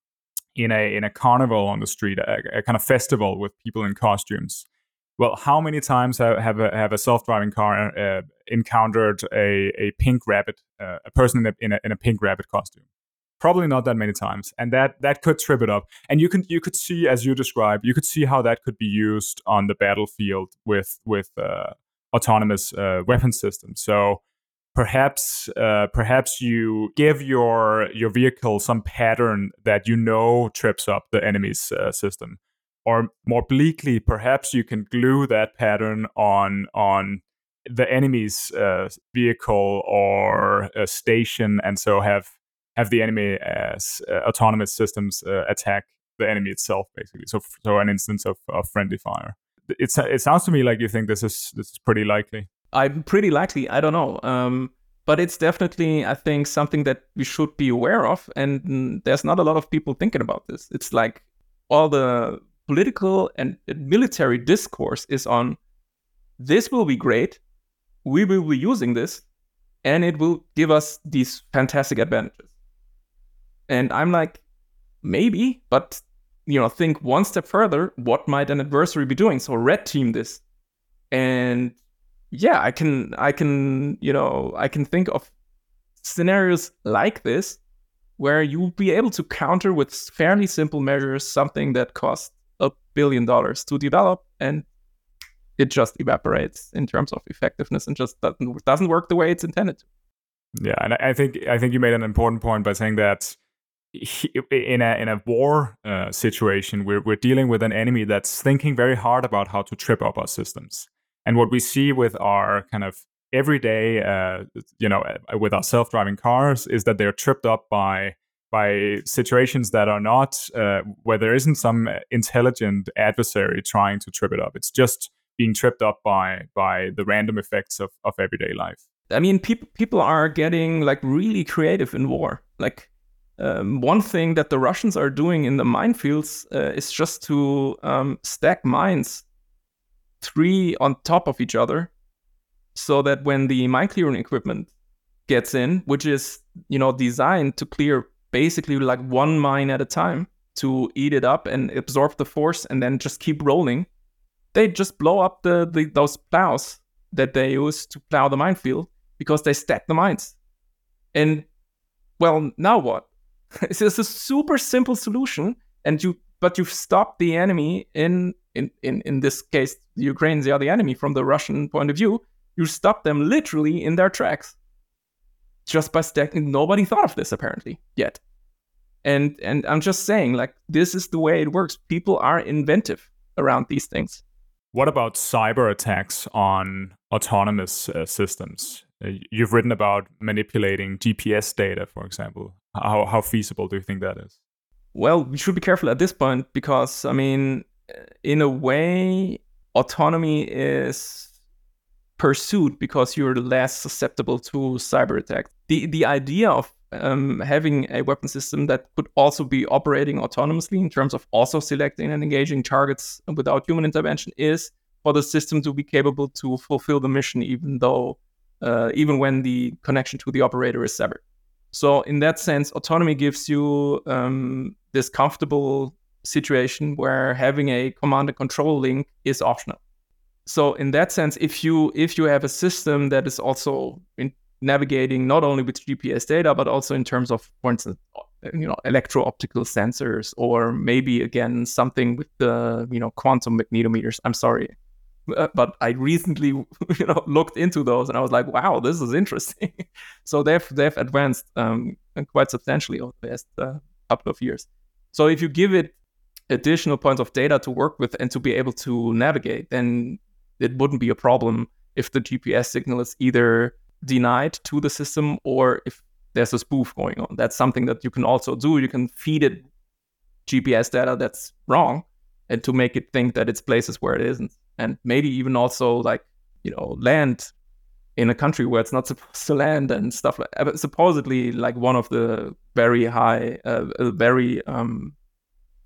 in a in a carnival on the street, a, a kind of festival with people in costumes well, how many times have have a, have a self driving car uh, encountered a, a pink rabbit, uh, a person in a, in a, in a pink rabbit costume? Probably not that many times, and that that could trip it up. And you can you could see, as you described, you could see how that could be used on the battlefield with with uh, autonomous uh, weapon systems. So perhaps uh, perhaps you give your your vehicle some pattern that you know trips up the enemy's uh, system or more bleakly, perhaps you can glue that pattern on on the enemy's uh, vehicle or station, and so have have the enemy as uh, autonomous systems uh, attack the enemy itself, basically. So, so an instance of, of friendly fire. It's it sounds to me like you think this is this is pretty likely. I'm pretty likely. I don't know. Um, but it's definitely, I think, something that we should be aware of. And there's not a lot of people thinking about this. It's like all the political and military discourse is on this will be great, we will be using this, and it will give us these fantastic advantages. And I'm like, maybe, but you know, think one step further, what might an adversary be doing? So red team this. And yeah, I can I can, you know, I can think of scenarios like this where you'll be able to counter with fairly simple measures something that costs billion dollars to develop and it just evaporates in terms of effectiveness and just doesn't doesn't work the way it's intended to. Yeah, and I think I think you made an important point by saying that in a in a war uh, situation, we're we're dealing with an enemy that's thinking very hard about how to trip up our systems. And what we see with our kind of everyday, uh, you know, uh, with our self driving cars, is that they're tripped up by by situations that are not uh, where there isn't some intelligent adversary trying to trip it up. It's just being tripped up by by the random effects of, of everyday life. I mean, people people are getting like really creative in war. Like um, one thing that the Russians are doing in the minefields uh, is just to um, stack mines three on top of each other, so that when the mine clearing equipment gets in, which is you know designed to clear basically like one mine at a time to eat it up and absorb the force and then just keep rolling. They just blow up the, the those plows that they use to plow the minefield because they stack the mines. And well, now what? <laughs> it's just a super simple solution, and you but you've stopped the enemy in in in, in this case, the Ukrainians are the enemy from the Russian point of view. You stop them literally in their tracks just by stacking. Nobody thought of this apparently yet. And and I'm just saying, like this is the way it works. People are inventive around these things. What about cyber attacks on autonomous uh, systems? Uh, you've written about manipulating GPS data, for example. How how feasible do you think that is? Well, we should be careful at this point because I mean, in a way, autonomy is pursued because you're less susceptible to cyber attacks. The the idea of um, having a weapon system that could also be operating autonomously in terms of also selecting and engaging targets without human intervention is for the system to be capable to fulfill the mission, even though uh, even when the connection to the operator is severed. So in that sense, autonomy gives you um, this comfortable situation where having a command and control link is optional. So in that sense, if you if you have a system that is also in navigating not only with GPS data, but also in terms of, for instance, you know, electro-optical sensors, or maybe again something with the you know quantum magnetometers. I'm sorry, uh, but I recently <laughs> you know looked into those and I was like, wow, this is interesting. <laughs> so they've they've advanced um, quite substantially over the last uh, couple of years. So if you give it additional points of data to work with and to be able to navigate, then it wouldn't be a problem if the GPS signal is either denied to the system or if there's a spoof going on. That's something that you can also do. You can feed it GPS data that's wrong and to make it think that it's places where it isn't. And maybe even also like, you know, land in a country where it's not <laughs> supposed to land and stuff like. Supposedly, like one of the very high, uh, very, um,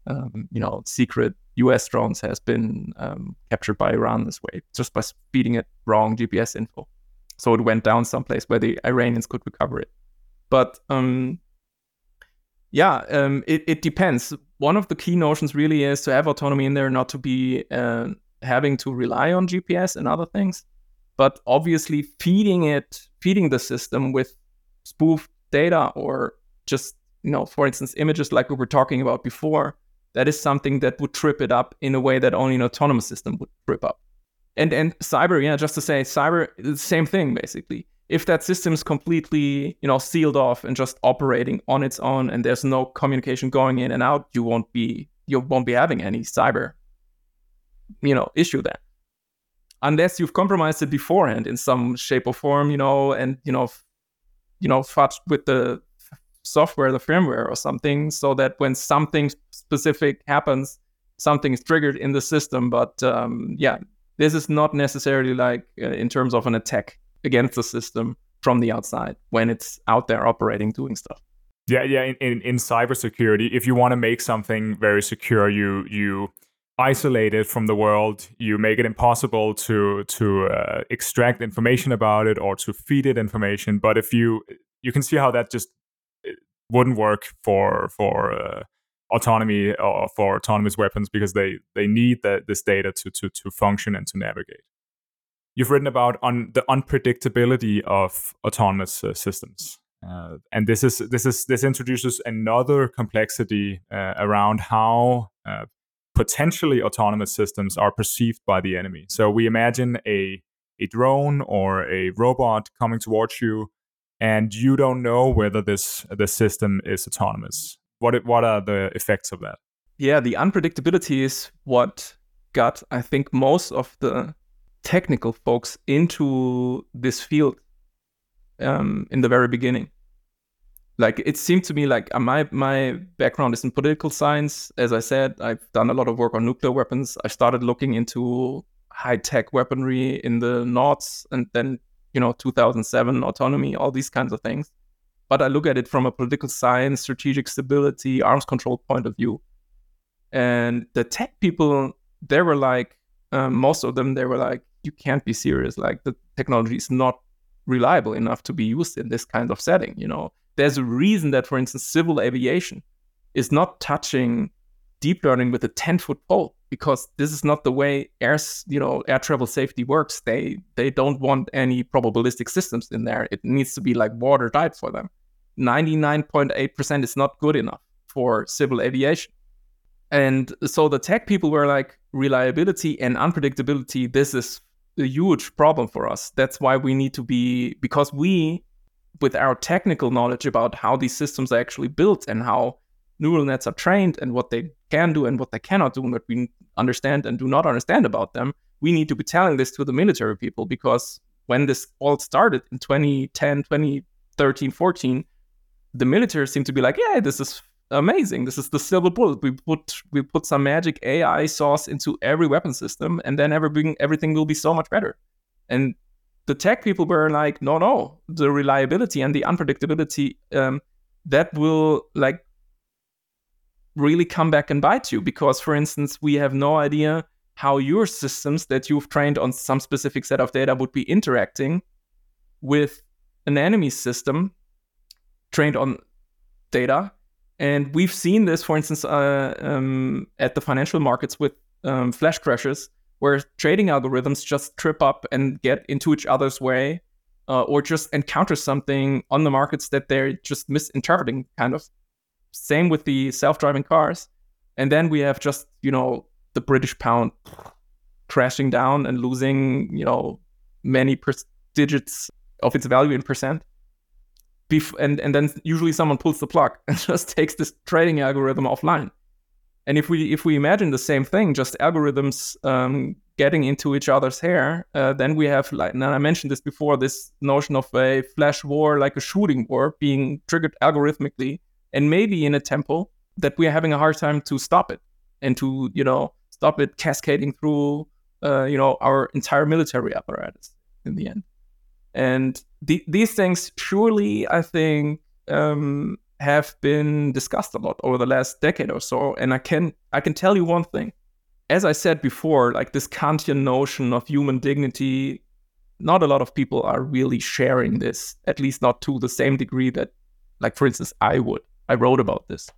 um, you know, secret US drones has been um, captured by Iran this way, just by feeding it wrong GPS info so it went down someplace where the Iranians could recover it. But um, yeah, um, it, it depends. One of the key notions really is to have autonomy in there, not to be uh, having to rely on GPS and other things, but obviously feeding it, feeding the system with spoofed data or just, you know, for instance, images like we were talking about before. That is something that would trip it up in a way that only an autonomous system would trip up and and cyber yeah just to say cyber same thing basically if that system is completely you know sealed off and just operating on its own and there's no communication going in and out you won't be you won't be having any cyber you know issue then. unless you've compromised it beforehand in some shape or form you know and you know you know fudged with the software the firmware or something so that when something specific happens something is triggered in the system but um, yeah this is not necessarily like uh, in terms of an attack against the system from the outside when it's out there operating doing stuff. Yeah yeah in, in, in cybersecurity if you want to make something very secure you you isolate it from the world you make it impossible to to uh, extract information about it or to feed it information. But if you you can see how that just wouldn't work for for uh, autonomy or for autonomous weapons because they they need the, this data to, to to function and to navigate. You've written about on the unpredictability of autonomous uh, systems, uh, and this is this is this introduces another complexity uh, around how uh, potentially autonomous systems are perceived by the enemy. So we imagine a a drone or a robot coming towards you and you don't know whether this the system is autonomous what what are the effects of that? Yeah, the unpredictability is what got I think most of the technical folks into this field um, in the very beginning. Like it seemed to me like uh, my my background is in political science. As I said, I've done a lot of work on nuclear weapons. I started looking into high tech weaponry in the noughts, and then you know 2007 autonomy, all these kinds of things but I look at it from a political science, strategic stability, arms control point of view. And the tech people, they were like, um, most of them, they were like, you can't be serious. Like the technology is not reliable enough to be used in this kind of setting. You know, there's a reason that, for instance, civil aviation is not touching deep learning with a 10 foot pole. because this is not the way air you know air travel safety works. They they don't want any probabilistic systems in there. It needs to be like watertight for them. 99.8% is not good enough for civil aviation. And so the tech people were like, reliability and unpredictability, this is a huge problem for us. That's why we need to be, because we, with our technical knowledge about how these systems are actually built and how neural nets are trained and what they can do and what they cannot do and what we understand and do not understand about them, we need to be telling this to the military people because when this all started in 2010, 2013, 14, the military seemed to be like, yeah, this is amazing. This is the silver bullet. We put we put some magic AI sauce into every weapon system, and then everything everything will be so much better. And the tech people were like, no, no, the reliability and the unpredictability um, that will like really come back and bite you because, for instance, we have no idea how your systems that you've trained on some specific set of data would be interacting with an enemy system trained on data. And we've seen this, for instance, uh, um, at the financial markets with um, flash crashes, where trading algorithms just trip up and get into each other's way, uh, or just encounter something on the markets that they're just misinterpreting, kind of. Same with the self-driving cars, and then we have just you know the British pound crashing down and losing you know many per- digits of its value in percent bef- and and then usually someone pulls the plug <laughs> and just takes this trading algorithm offline. And if we if we imagine the same thing, just algorithms um, getting into each other's hair, uh, then we have like and I mentioned this before, this notion of a flash war, like a shooting war, being triggered algorithmically, and maybe in a tempo that we are having a hard time to stop it and to you know stop it cascading through uh, you know our entire military apparatus in the end. And the, these things surely, I think, um, have been discussed a lot over the last decade or so. And I can I can tell you one thing. As I said before, like this Kantian notion of human dignity, not a lot of people are really sharing this, at least not to the same degree that, like for instance, I would. I wrote about this.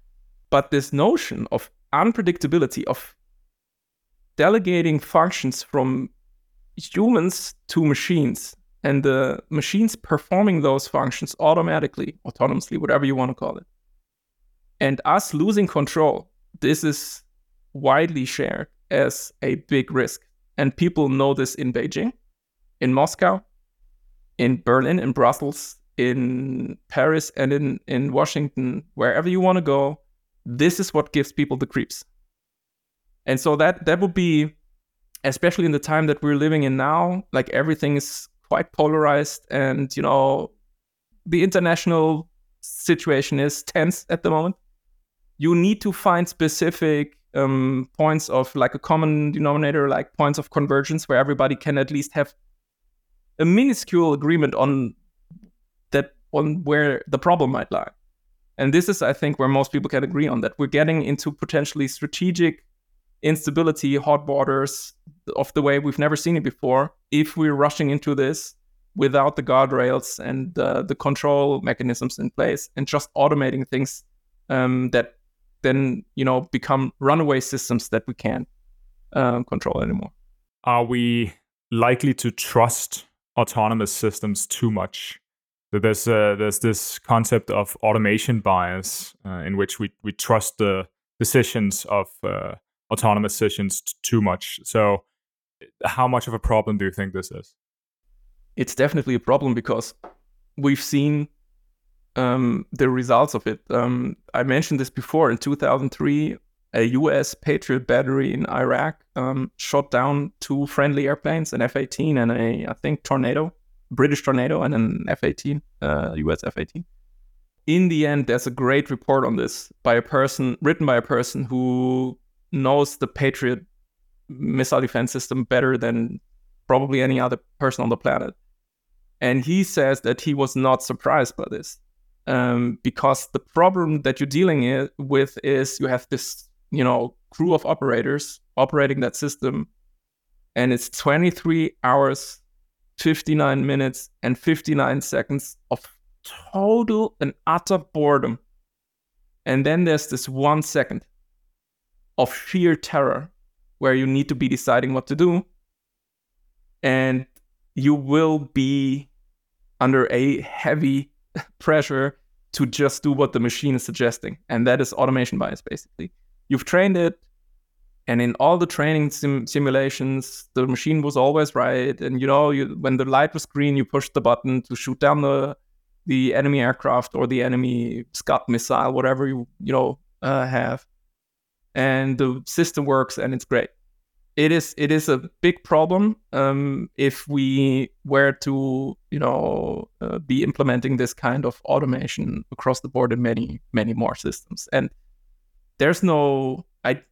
But this notion of unpredictability, of delegating functions from humans to machines and the machines performing those functions automatically, autonomously, whatever you want to call it. And us losing control, this is widely shared as a big risk. And people know this in Beijing, in Moscow, in Berlin, in Brussels, in Paris, and in, in Washington, wherever you want to go. This is what gives people the creeps. And so that that would be, especially in the time that we're living in now, like everything is quite polarized and you know the international situation is tense at the moment. You need to find specific um, points of like a common denominator like points of convergence where everybody can at least have a minuscule agreement on that on where the problem might lie. And this is i think where most people can agree on that. We're getting into potentially strategic instability, hot waters of the way we've never seen it before if we're rushing into this without the guardrails and uh, the control mechanisms in place and just automating things um, that then you know become runaway systems that we can't um, control anymore. Are we likely to trust autonomous systems too much? There's uh, there's this concept of automation bias uh, in which we we trust the decisions of uh, autonomous systems t- too much. So, how much of a problem do you think this is? It's definitely a problem because we've seen um, the results of it. Um, I mentioned this before in 2003. A US Patriot battery in Iraq um, shot down two friendly airplanes, an F 18 and a, I think, Tornado, British Tornado, and an F 18, uh, US F 18 in the end, there's a great report on this by a person, written by a person who knows the Patriot missile defense system better than probably any other person on the planet. And he says that he was not surprised by this um, because the problem that you're dealing with is you have this, you know, crew of operators operating that system, and it's 23 hours, 59 minutes, and 59 seconds of total and utter boredom. And then there's this one second of sheer terror where you need to be deciding what to do. And you will be under a heavy <laughs> pressure to just do what the machine is suggesting. And that is automation bias, basically. You've trained it, and in all the training sim- simulations, the machine was always right. And you know, you, when the light was green, you pushed the button to shoot down the the enemy aircraft or the enemy Scud missile, whatever you you know uh, have, and the system works and it's great. It is it is a big problem um, if we were to you know uh, be implementing this kind of automation across the board in many many more systems. And there's no I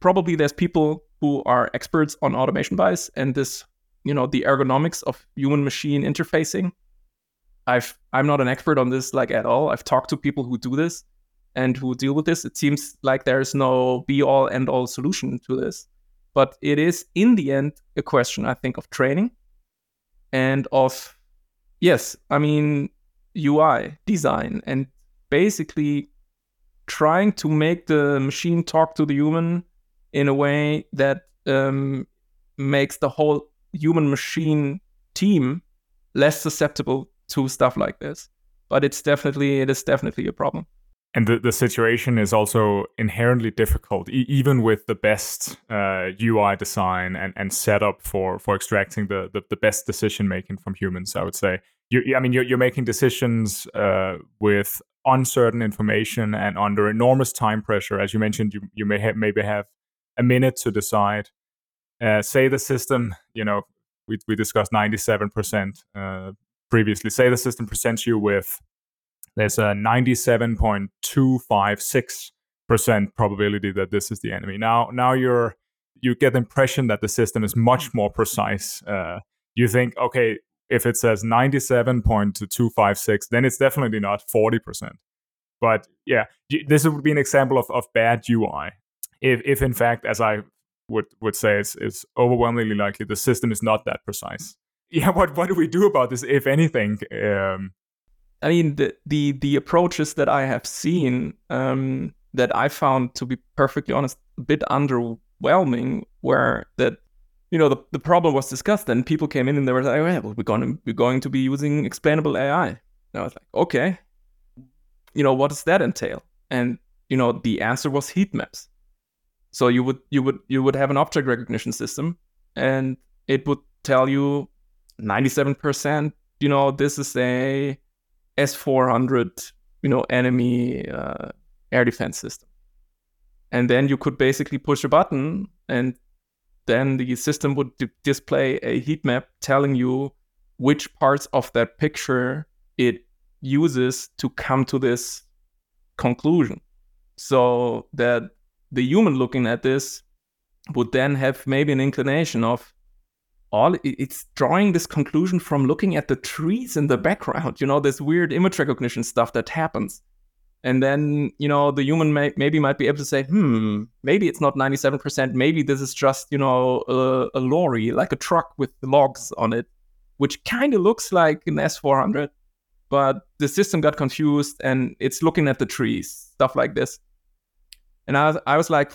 probably there's people who are experts on automation bias and this you know the ergonomics of human machine interfacing I've I'm not an expert on this like at all. I've talked to people who do this and who deal with this. It seems like there is no be all end all solution to this. But it is in the end a question, I think, of training and of yes, I mean UI design and basically trying to make the machine talk to the human in a way that um, makes the whole human machine team less susceptible to stuff like this. But it's definitely it is definitely a problem. And the, the situation is also inherently difficult, e- even with the best uh, UI design and, and setup for, for extracting the, the, the best decision making from humans. I would say, you, I mean, you're, you're making decisions uh, with uncertain information and under enormous time pressure. As you mentioned, you, you may have, maybe have a minute to decide. Uh, say the system, you know, we, we discussed 97% uh, previously. Say the system presents you with there's a 97.256% probability that this is the enemy. Now, now you're you get the impression that the system is much more precise. Uh, you think, okay, if it says 97.256, then it's definitely not 40%. But yeah, this would be an example of, of bad UI. If, if in fact, as I would, would say, it's, it's overwhelmingly likely the system is not that precise <laughs> yeah, what what do we do about this, if anything? Um, I mean, the the the approaches that I have seen um, that I found, to be perfectly honest, a bit underwhelming, were that you know the, the problem was discussed, and people came in and they were like, oh, well, we're going to we're going to be using explainable AI. And I was like, okay, you know, what does that entail? And you know, the answer was heat maps. So you would you would you would have an object recognition system, and it would tell you 97%, you know, this is a S400, you know, enemy uh, air defense system. And then you could basically push a button and then the system would d- display a heat map telling you which parts of that picture it uses to come to this conclusion. So that the human looking at this would then have maybe an inclination of all it's drawing this conclusion from looking at the trees in the background you know this weird image recognition stuff that happens. And then you know the human may, maybe might be able to say hmm maybe it's not 97% maybe this is just you know a, a lorry like a truck with logs on it which kind of looks like an s400 but the system got confused and it's looking at the trees stuff like this. And I I was like,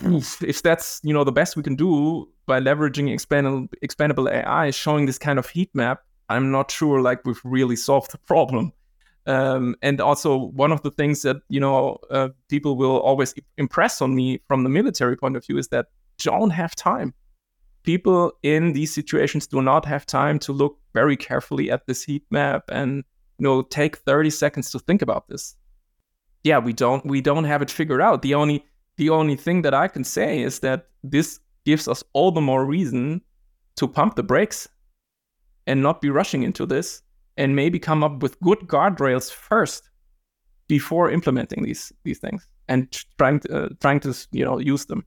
if that's you know the best we can do by leveraging explainable, explainable AI, showing this kind of heat map, I'm not sure like we've really solved the <laughs> problem. Um, and also one of the things that you know uh, people will always impress on me from the military point of view is that don't have time. People in these situations do not have time to look very carefully at this heat map and you know take 30 seconds to think about this. Yeah, we don't we don't have it figured out. The only the only thing that I can say is that this gives us all the more reason to pump the brakes and not be rushing into this and maybe come up with good guardrails first before implementing these these things and trying to uh, trying to you know use them.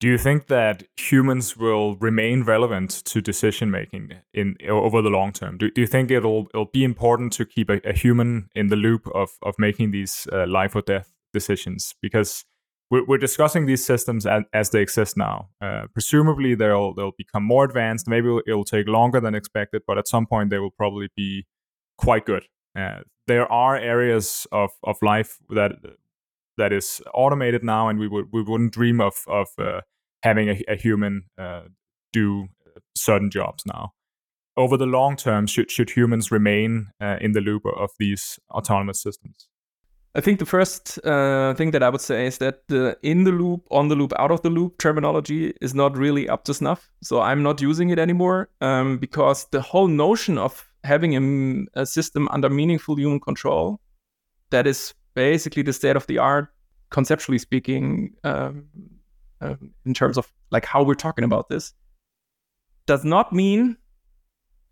Do you think that humans will remain relevant to decision making in over the long term? Do, do you think it'll it'll be important to keep a, a human in the loop of of making these uh, life or death decisions? Because we're, we're discussing these systems as, as they exist now. Uh, presumably, they'll they'll become more advanced. Maybe it'll, it'll, take longer than expected, but at some point, they will probably be quite good. Uh, there are areas of, of life that that is automated now, and we would we wouldn't dream of of uh, having a, a human uh, do certain jobs now. Over the long term, should should humans remain uh, in the loop of these autonomous systems? I think the first uh, thing that I would say is that the in the loop, on the loop, out of the loop terminology is not really up to snuff. So I'm not using it anymore um, because the whole notion of having a, a, system under meaningful human control that is basically the state of the art, conceptually speaking, um, uh, in terms of like how we're talking about this, does not mean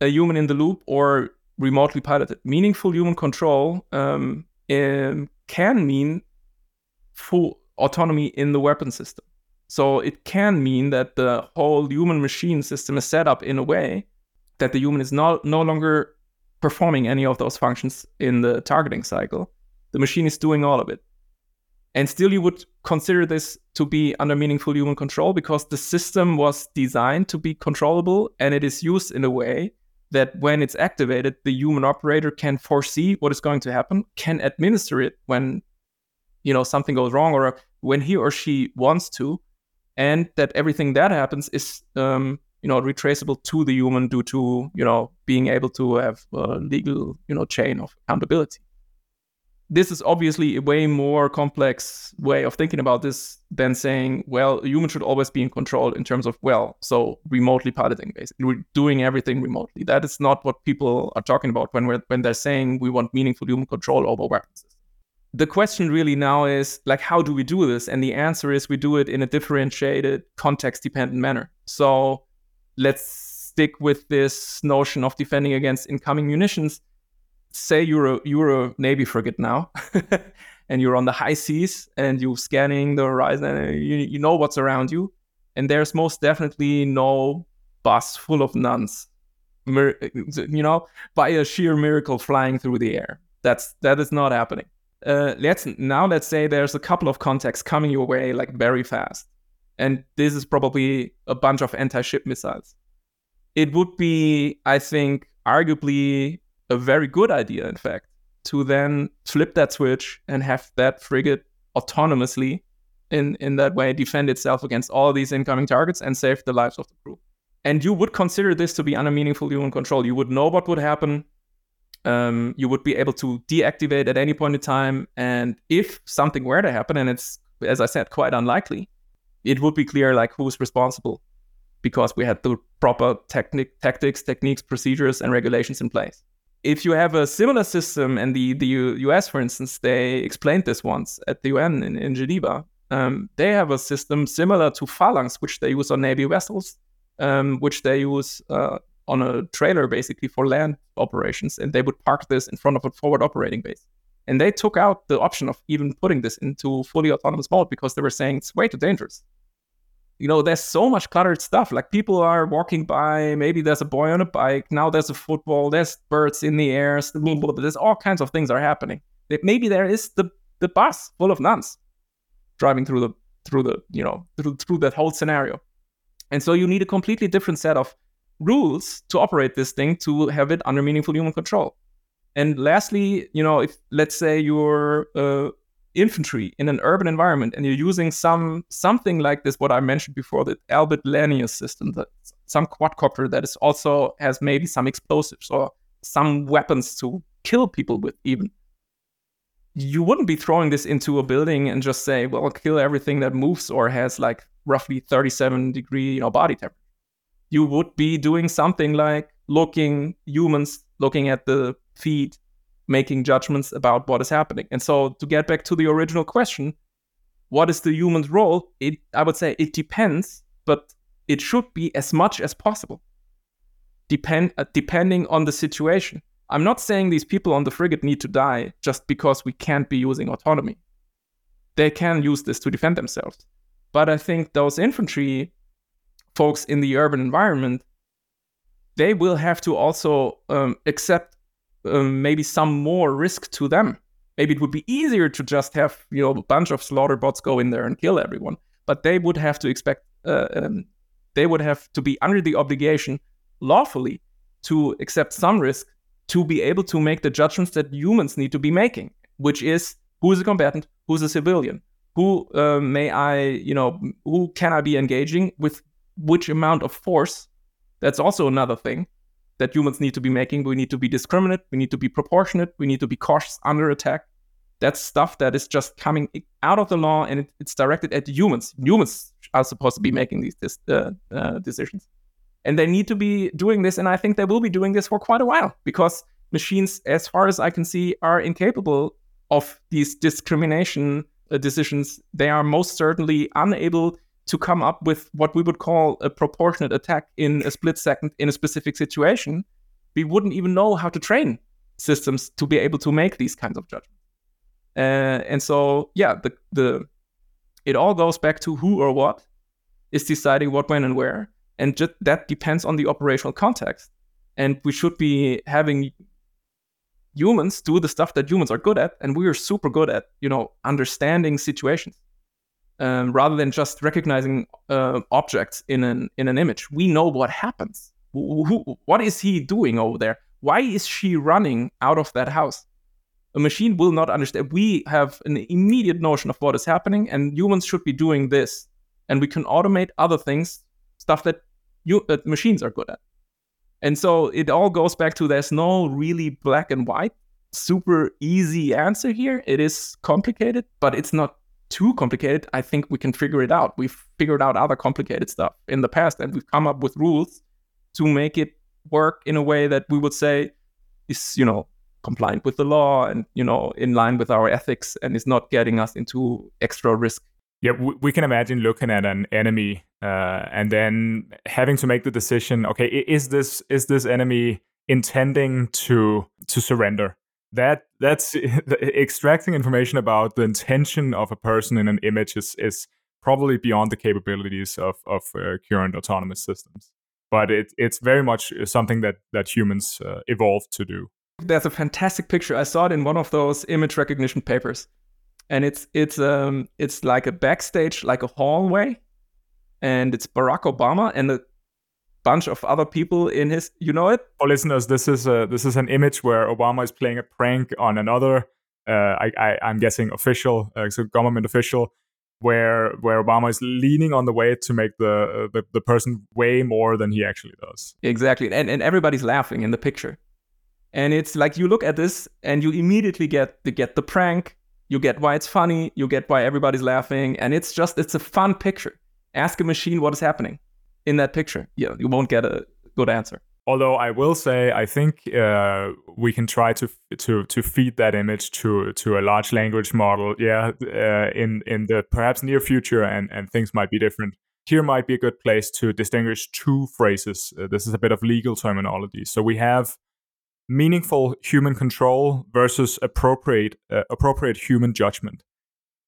a human in the loop or remotely piloted. Meaningful human control um, um, can mean full autonomy in the weapon system. So it can mean that the whole human machine system is set up in a way that the human is not, no longer performing any of those functions in the targeting cycle. The machine is doing all of it. And still, you would consider this to be under meaningful human control because the system was designed to be controllable and it is used in a way that when it's activated, the human operator can foresee what is going to happen, can administer it when you know something goes wrong or when he or she wants to, and that everything that happens is um, you know retraceable to the human due to you know being able to have a legal you know chain of accountability this is obviously a way more complex way of thinking about this than saying, well, a human should always be in control in terms of, well, so remotely piloting, basically, we're doing everything remotely. That is not what people are talking about when we're when they're saying we want meaningful human control over weapons. The question really now is like, how do we do this? And the answer is we do it in a differentiated, context-dependent manner. So let's stick with this notion of defending against incoming munitions say you're a you're a navy frigate now <laughs> and you're on the high seas and you're scanning the horizon and you, you know what's around you and there's most definitely no bus full of nuns. You know by a sheer miracle flying through the air. That's that is not happening. Uh, let's now let's say there's a couple of contacts coming your way like very fast and this is probably a bunch of anti-ship missiles. It would be i think arguably a very good idea, in fact, to then flip that switch and have that frigate autonomously in, in that way defend itself against all these incoming targets and save the lives of the crew. And you would consider this to be under meaningful human control. You would know what would happen. Um, you would be able to deactivate at any point in time. And if something were to happen, and it's, as I said, quite unlikely, it would be clear like who's responsible because we had the proper tactics, techniques, procedures, and regulations in place if you have a similar system, and the, the US, for instance, they explained this once at the UN in, in Geneva, um, they have a system similar to Phalanx, which they use on Navy vessels, um, which they use uh, on a trailer basically for land operations. And they would park this in front of a forward operating base. And they took out the option of even putting this into fully autonomous mode because they were saying it's way too dangerous you know, there's so much cluttered stuff. Like people are walking by, maybe there's a boy on a bike, now there's a football, there's birds in the air, there's all kinds of things are happening. Maybe there is the, the bus full of nuns driving through the through the you know through, through that whole scenario. And so you need a completely different set of rules to operate this thing to have it under meaningful human control. And lastly, you know, if let's say you're uh, infantry in an urban environment and you're using some something like this, what I mentioned before, the Elbit Lanius system, that some quadcopter that is also has maybe some explosives or some weapons to kill people with even. You wouldn't be throwing this into a building and just say, well, kill everything that moves or has like roughly 37 degree, you know, body temperature. You would be doing something like looking humans looking at the feet making judgments about what is happening. And so to get back to the original question, what is the human's role? It I would say it depends, but it should be as much as possible. Depend uh, depending on the situation. I'm not saying these people on the frigate need to die just because we can't be using autonomy. They can use this to defend themselves. But I think those infantry folks in the urban environment, they will have to also um, accept um, maybe some more risk to them. Maybe it would be easier to just have you know a bunch of slaughter bots go in there and kill everyone, but they would have to expect uh, um, they would have to be under the obligation lawfully to accept some risk to be able to make the judgments that humans need to be making, which is who is a combatant, who's a civilian, who uh, may I, you know, who can I be engaging with which amount of force? That's also another thing that humans need to be making. We need to be discriminate. We need to be proportionate. We need to be cautious under attack. That's stuff that is just coming out of the law and it, it's directed at humans. Humans are supposed to be making these this, uh, uh, decisions. And they need to be doing this. And I think they will be doing this for quite a while because machines, as far as I can see, are incapable of these discrimination uh, decisions. They are most certainly unable to come up with what we would call a proportionate attack in a split second in a specific situation. We wouldn't even know how to train systems to be able to make these kinds of judgments. Uh, and so, yeah, the the it all goes back to who or what is deciding what, when, and where, and just that depends on the operational context. And we should be having humans do the stuff that humans are good at, and we are super good at, you know, understanding situations. Um, rather than just recognizing uh, objects in an in an image, we know what happens. Who, what is he doing over there? Why is she running out of that house? A machine will not understand. We have an immediate notion of what is happening, and humans should be doing this. And we can automate other things, stuff that you, that machines are good at. And so it all goes back to there's no really black and white, super easy answer here. It is complicated, but it's not too complicated. I think we can figure it out. We've figured out other complicated stuff in the past, and we've come up with rules to make it work in a way that we would say is, you know, compliant with the law and, you know, in line with our ethics and is not getting us into extra risk yeah, we can imagine looking at an enemy uh, and then having to make the decision. Okay, is this is this enemy intending to to surrender? That that's <laughs> extracting information about the intention of a person in an image is is probably beyond the capabilities of of uh, current autonomous systems. But it it's very much something that that humans uh, evolved to do. There's a fantastic picture. I saw it in one of those image recognition papers and it's it's um it's like a backstage, like a hallway, and it's Barack Obama and a bunch of other people in his. You know it? For listeners, this is a this is an image where Obama is playing a prank on another. Uh, I, I am guessing official, uh, so government official, where where Obama is leaning on the way to make the, the the person way more than he actually does. Exactly, and and everybody's laughing in the picture, and it's like you look at this and you immediately get the get the prank, you get why it's funny, you get why everybody's laughing, and it's just it's a fun picture. Ask a machine what is happening in that picture. Yeah, you won't get a good answer. Although I will say, I think uh, we can try to to to feed that image to to a large language model. Yeah, uh, in in the perhaps near future, and and things might be different. Here might be a good place to distinguish two phrases. Uh, this is a bit of legal terminology. So we have meaningful human control versus appropriate uh, appropriate human judgment.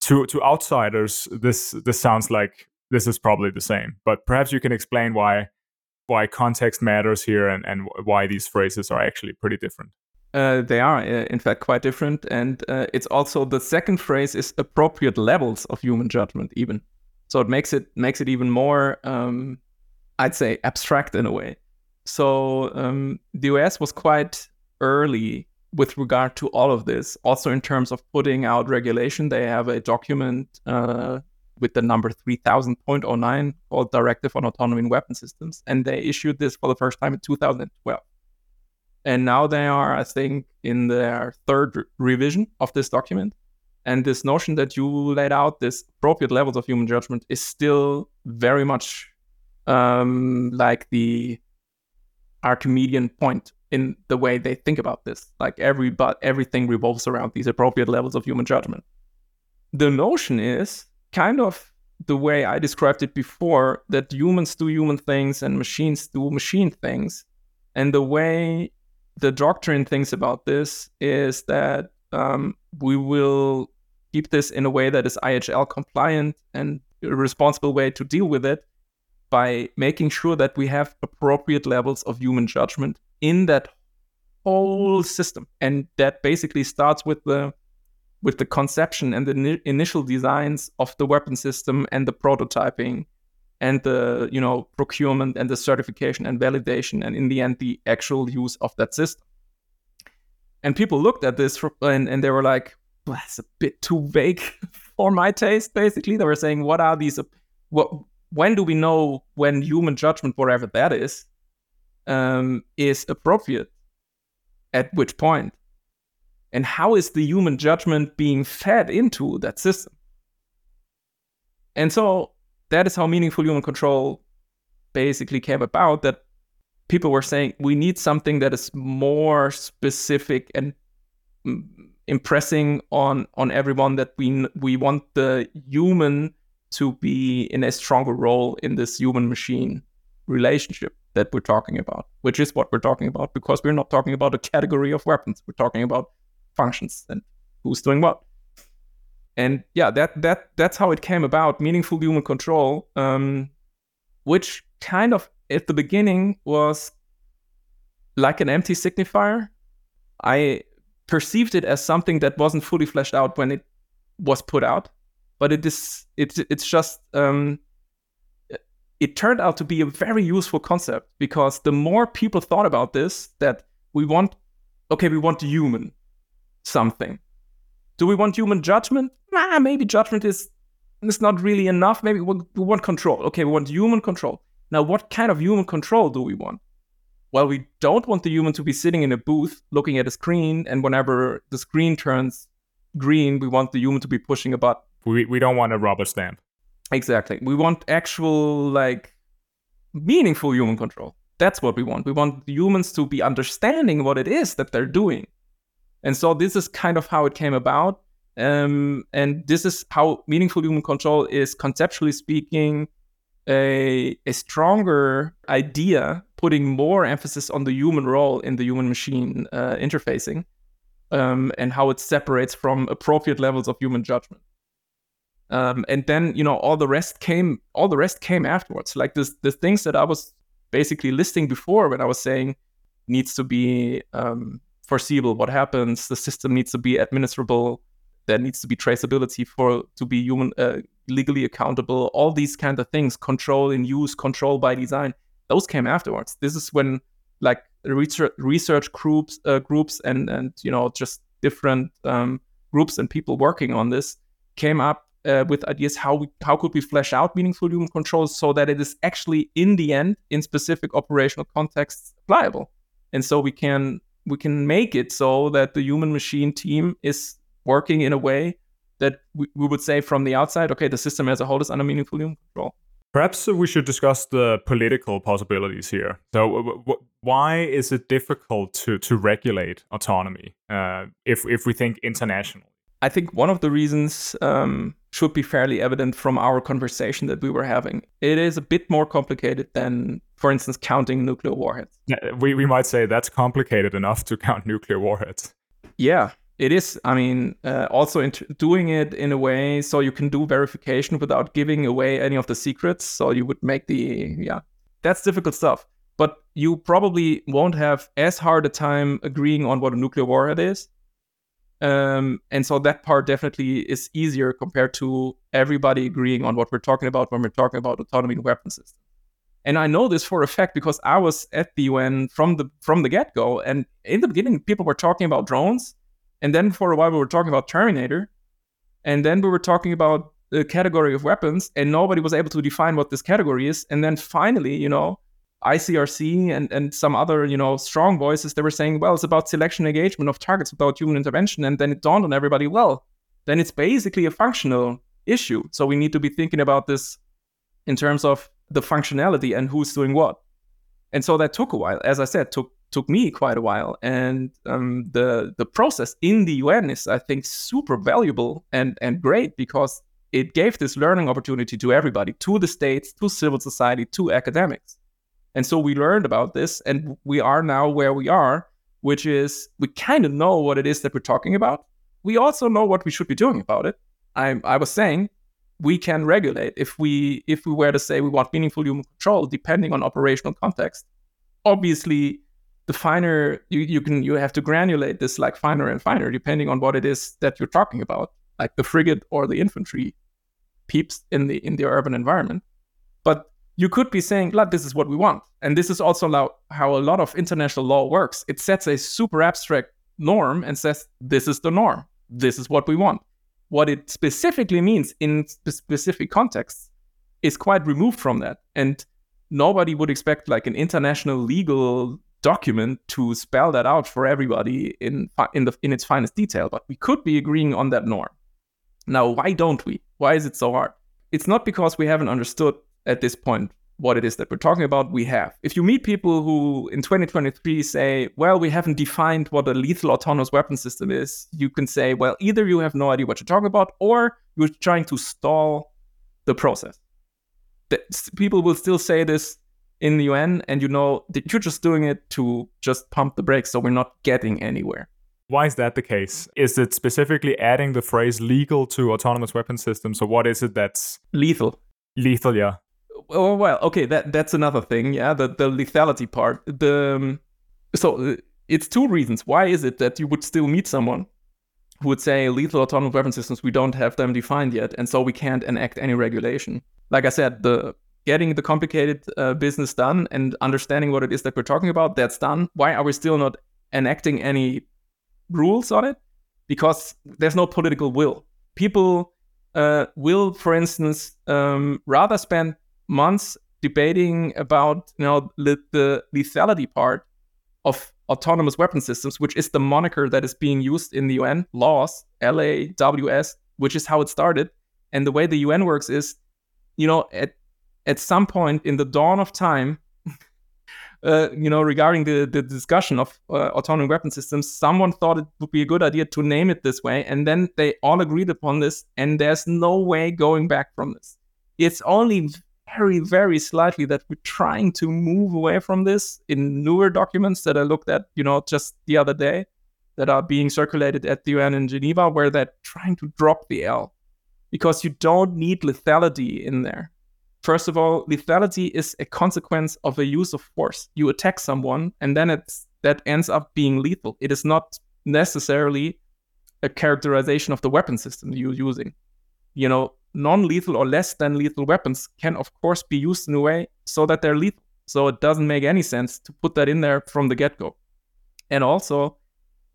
To to outsiders, this this sounds like this is probably the same, but perhaps you can explain why why context matters here and, and why these phrases are actually pretty different. Uh, they are, uh, in fact, quite different, and uh, it's also the second phrase is appropriate levels of human judgment, even. So it makes it makes it even more, um, I'd say, abstract in a way. So um, the US was quite early with regard to all of this. Also, in terms of putting out regulation, they have a document uh, with the number 3000.09 called Directive on Autonomy in Weapon Systems. And they issued this for the first time in 2012. And now they are, I think, in their third re- revision of this document. And this notion that you laid out, this appropriate levels of human judgment, is still very much um, like the Archimedean point in the way they think about this. Like every but everything revolves around these appropriate levels of human judgment. The notion is kind of the way I described it before that humans do human things and machines do machine things. And the way the doctrine thinks about this is that um, we will keep this in a way that is IHL compliant and a responsible way to deal with it by making sure that we have appropriate levels of human judgment in that whole system and that basically starts with the with the conception and the ni- initial designs of the weapon system and the prototyping and the you know procurement and the certification and validation and in the end the actual use of that system and people looked at this for, and, and they were like that's a bit too vague <laughs> for my taste. Basically, they were saying, what are these? What when do we know when human judgment, whatever that is, um, is appropriate? At which point? And how is the human judgment being fed into that system? And so that is how meaningful human control basically came about. That people were saying we need something that is more specific and mm, impressing on on everyone that we we want the human to be in a stronger role in this human machine relationship that we're talking about which is what we're talking about because we're not talking about a category of weapons we're talking about functions and who's doing what. And yeah that that that's how it came about meaningful human control um, which kind of at the beginning was like an empty signifier. I perceived it as something that wasn't fully fleshed out when it was put out but it is it's it's just um, it turned out to be a very useful concept because the more people thought about this that we want okay we want the human something do we want human judgment ah, maybe judgment is is not really enough maybe we want control okay we want human control now what kind of human control do we want well, we don't want the human to be sitting in a booth looking at a screen, and whenever the screen turns green, we want the human to be pushing a button. We, we don't want a rubber stamp. Exactly. We want actual, like, meaningful human control. That's what we want. We want humans to be understanding what it is that they're doing. And so this is kind of how it came about. Um, and this is how meaningful human control is conceptually speaking a, a stronger idea putting more emphasis on the human role in the human machine uh, interfacing um, and how it separates from appropriate levels of human judgment. Um, and then you know all the rest came all the rest came afterwards like this the things that i was basically listing before when i was saying needs to be um, foreseeable what happens. The system needs to be administrable. There needs to be traceability for to be human uh, legally accountable. All these kind of things control in use control by design those came afterwards. This is when like research groups uh, groups and and you know just different um, groups and people working on this came up uh, with ideas how we how could we flesh out meaningful human controls so that it is actually in the end in specific operational contexts applicable and so we can we can make it so that the human machine team is working in a way that we, we would say from the outside okay the system as a whole is under meaningful human control Perhaps we should discuss the political possibilities here. So, w- w- why is it difficult to, to regulate autonomy uh, if, if we think internationally? I think one of the reasons um, should be fairly evident from our conversation that we were having. It is a bit more complicated than, for instance, counting nuclear warheads. We, we might say that's complicated enough to count <laughs> nuclear warheads. Yeah, it is i mean uh, also doing it in a way so you can do verification without giving away any of the secrets so you would make the yeah that's difficult stuff but you probably won't have as hard a time agreeing on what a nuclear warhead is um, and so that part definitely is easier compared to everybody agreeing on what we're talking about when we're talking about autonomy in weapon systems and I know this for a fact because I was at the UN from the from the get go, and in the beginning, people were talking about drones, and then for a while, we were talking about Terminator. And then we were talking about the category of weapons, and nobody was able to define what this category is. And then finally, you know, ICRC and, and some other, you know, strong voices, they were saying, well, it's about selection engagement of targets without human intervention. And then it dawned on everybody, well, then it's basically a functional issue. So we need to be thinking about this in terms of the functionality and who's doing what. And so that took a while. As I said, took took me quite a while. And um, the the process in the UN is, I think, super valuable and and great because it gave this learning opportunity to everybody, to the states, to civil society, to academics. And so we learned about this, and we are now where we are, which is we kind of know what it is that we're talking about. We also know what we should be doing about it. I, I was saying we can regulate if we if we were to say we want meaningful human control, depending on operational context. Obviously, the finer you, you can you have to granulate this like finer and finer depending on what it is that you're talking about like the frigate or the infantry peeps in the in the urban environment. But you could be saying look this is what we want. And this is also how a lot of international law works. It sets a super abstract norm and says this is the norm. This is what we want what it specifically means in specific contexts is quite removed from that. And nobody would expect like an international legal document to spell that out for everybody in in the in its finest detail. But we could be agreeing on that norm. Now, why don't we? Why is it so hard? It's not because we haven't understood at this point what it is that we're talking about, we have. If you meet people who in 2023 say, well, we haven't defined what a lethal autonomous weapon system is, you can say, well, either you have no idea what you're talking about or you're trying to stall the process. The, people will still say this in the UN, and you know that you're just doing it to just pump the brakes, so we're not getting anywhere. Why is that the case? Is it specifically adding the phrase legal to autonomous weapon systems, or what is it that's lethal? Lethal, yeah oh well okay that that's another thing yeah the the lethality part the um, so uh, it's two reasons. Why is it that you would still meet someone who would say lethal autonomous weapon systems we don't have them defined yet and so we can't enact any regulation. Like i said the getting the complicated uh, business done and understanding what it is that we're talking about that's done. Why are we still not enacting any rules on it? Because there's no political will. People uh, will, for instance, um, rather spend months debating about you know the, the lethality part of autonomous weapon systems, which is the moniker that is being used in the UN laws, LAWS, which is how it started. And the way the UN works is, you know, at at some point in the dawn of time, <laughs> uh, you know, regarding the, the discussion of uh, autonomous weapon systems, someone thought it would be a good idea to name it this way. And then they all agreed upon this, and there's no way going back from this. It's only very, very slightly that we're trying to move away from this in newer documents that I looked at, you know, just the other day that are being circulated at the UN in Geneva, where they're trying to drop the L because you don't need lethality in there. First of all, lethality is a consequence of a use of force. You attack someone, and then it's that ends up being lethal. It is not necessarily a characterization of the weapon system you're using. You know, non-lethal or less than lethal weapons can of course be used in a way so that they're lethal. So it doesn't make any sense to put that in there from the get-go. And also,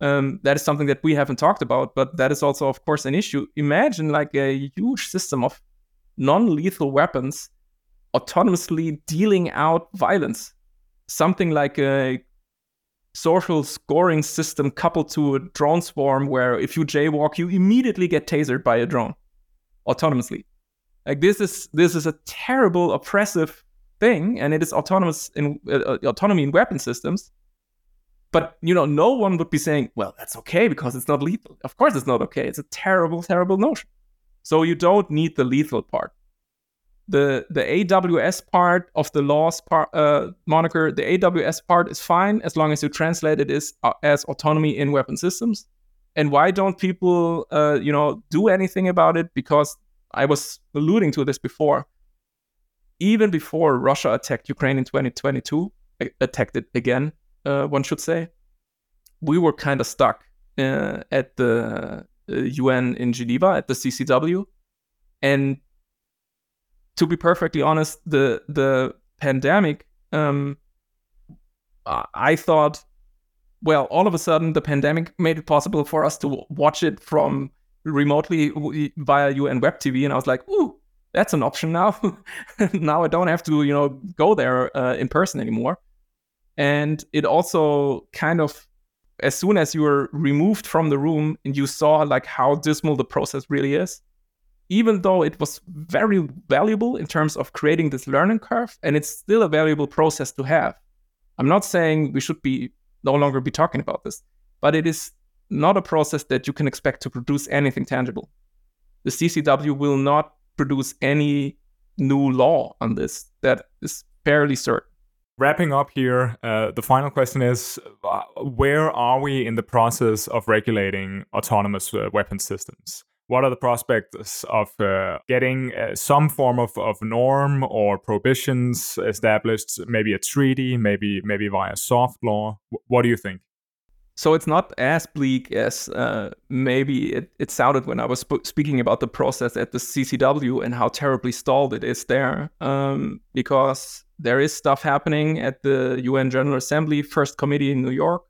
um, that is something that we haven't talked about, but that is also, of course, an issue. Imagine like a huge system of non-lethal weapons autonomously dealing out violence. Something like a social scoring system coupled to a drone swarm where if you jaywalk, you immediately get tasered by a drone autonomously. Like this is this is a terrible oppressive thing, and it is autonomous in uh, uh, autonomy in weapon systems. But you know, no one would be saying, "Well, that's okay because it's not lethal." Of course, it's not okay. It's a terrible, terrible notion. So you don't need the lethal part. The the AWS part of the laws part uh, moniker, the AWS part is fine as long as you translate it as, uh, as autonomy in weapon systems. And why don't people, uh, you know, do anything about it? Because I was alluding to this before. Even before Russia attacked Ukraine in 2022, attacked it again, uh, one should say, we were kind of stuck uh, at the UN uh, in Geneva at the CCW, and to be perfectly honest, the the pandemic, um, I thought well, all of a sudden the pandemic made it possible for us to watch it from remotely via UN Web TV, and I was like, ooh, that's an option now. <laughs> now I don't have to, you know, go there uh, in person anymore. And it also kind of, as soon as you were removed from the room and you saw like how dismal the process really is, even though it was very valuable in terms of creating this learning curve, and it's still a valuable process to have. I'm not saying we should be no longer be talking about this. But it is not a process that you can expect to produce anything tangible. The CCW will not produce any new law on this. That is fairly certain. Wrapping up here, uh, the final question is uh, where are we in the process of regulating autonomous uh, weapon systems? What are the prospects of uh, getting uh, some form of, of norm or prohibitions established maybe a treaty maybe maybe via soft law what do you think so it's not as bleak as uh, maybe it, it, sounded when I was sp- speaking about the process at the CCW and how terribly stalled it is there. Um, because there is stuff happening at the UN General Assembly First Committee in New York.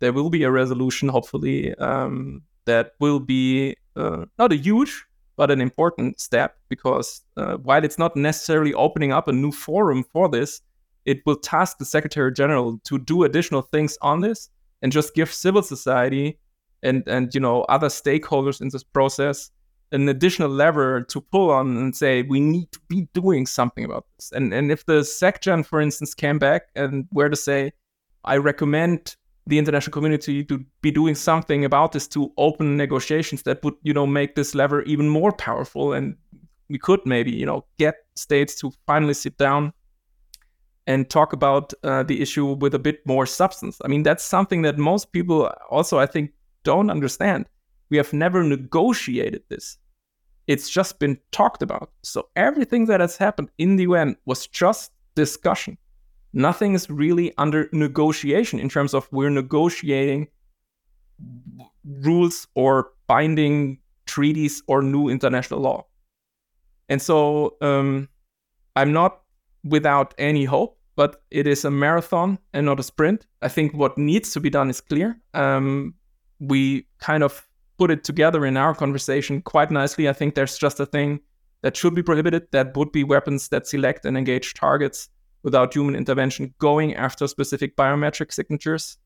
There will be a resolution, hopefully, um, that will be uh, not a huge but an important step because uh, while it's not necessarily opening up a new forum for this, it will task the Secretary General to do additional things on this and just give civil society and and you know other stakeholders in this process an additional lever to pull on and say we need to be doing something about this. And and if the SecGen, for instance, came back and were to say, I recommend the international community to be doing something about this to open negotiations that would, you know, make this lever even more powerful and we could maybe, you know, get states to finally sit down and talk about uh, the issue with a bit more substance. I mean, that's something that most people also, I think, don't understand. We have never negotiated this. It's just been talked about. So everything that has happened in the UN was just discussion. Nothing is really under negotiation in terms of we're negotiating rules or binding treaties or new international law. And so um, I'm not without any hope, but it is a marathon and not a sprint. I think what needs to be done is clear. Um, we kind of put it together in our conversation quite nicely. I think there's just a thing that should be prohibited that would be weapons that select and engage targets without human intervention going after specific biometric signatures.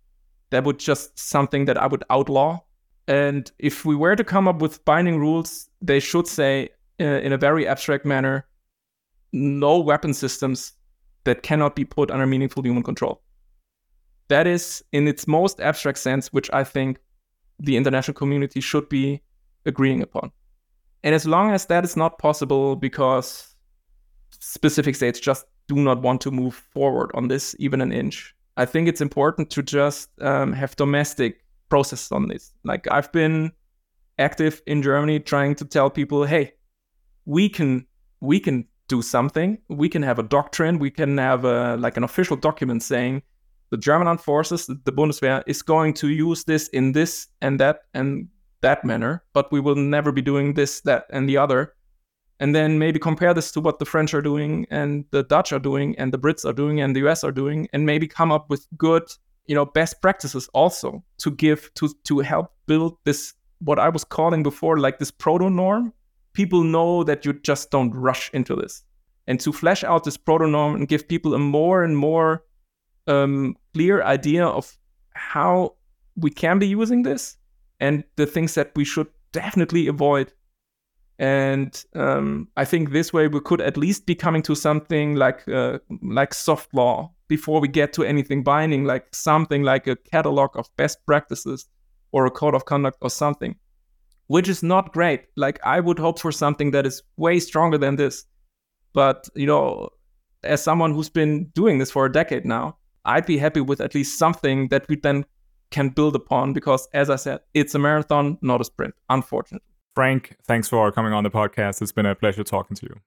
That would just something that I would outlaw. And if we were to come up with binding rules, they should say uh, in a very abstract manner no weapon systems that cannot be put under meaningful human control. That is, in its most abstract sense, which I think the international community should be agreeing upon. And as long as that is not possible because specific states just do not want to move forward on this even an inch, I think it's important to just um, have domestic process on this. Like I've been active in Germany trying to tell people, hey, we can we can do something. We can have a doctrine. We can have a, like an official document saying the German armed forces, the Bundeswehr, is going to use this in this and that and that manner, but we will never be doing this, that, and the other. And then maybe compare this to what the French are doing and the Dutch are doing and the Brits are doing and the US are doing, and maybe come up with good, you know, best practices also to give to to help build this what I was calling before like this proto norm. People know that you just don't rush into this. And to flesh out this proto norm and give people a more and more um, clear idea of how we can be using this and the things that we should definitely avoid. And um, I think this way we could at least be coming to something like uh, like soft law before we get to anything binding, like something like a catalog of best practices or a code of conduct or something, which is not great. Like I would hope for something that is way stronger than this. But you know, as someone who's been doing this for a decade now, I'd be happy with at least something that we then can build upon because, as I said, it's a marathon, not a sprint, unfortunately. Frank, thanks for coming on the podcast. It's been a pleasure talking to you.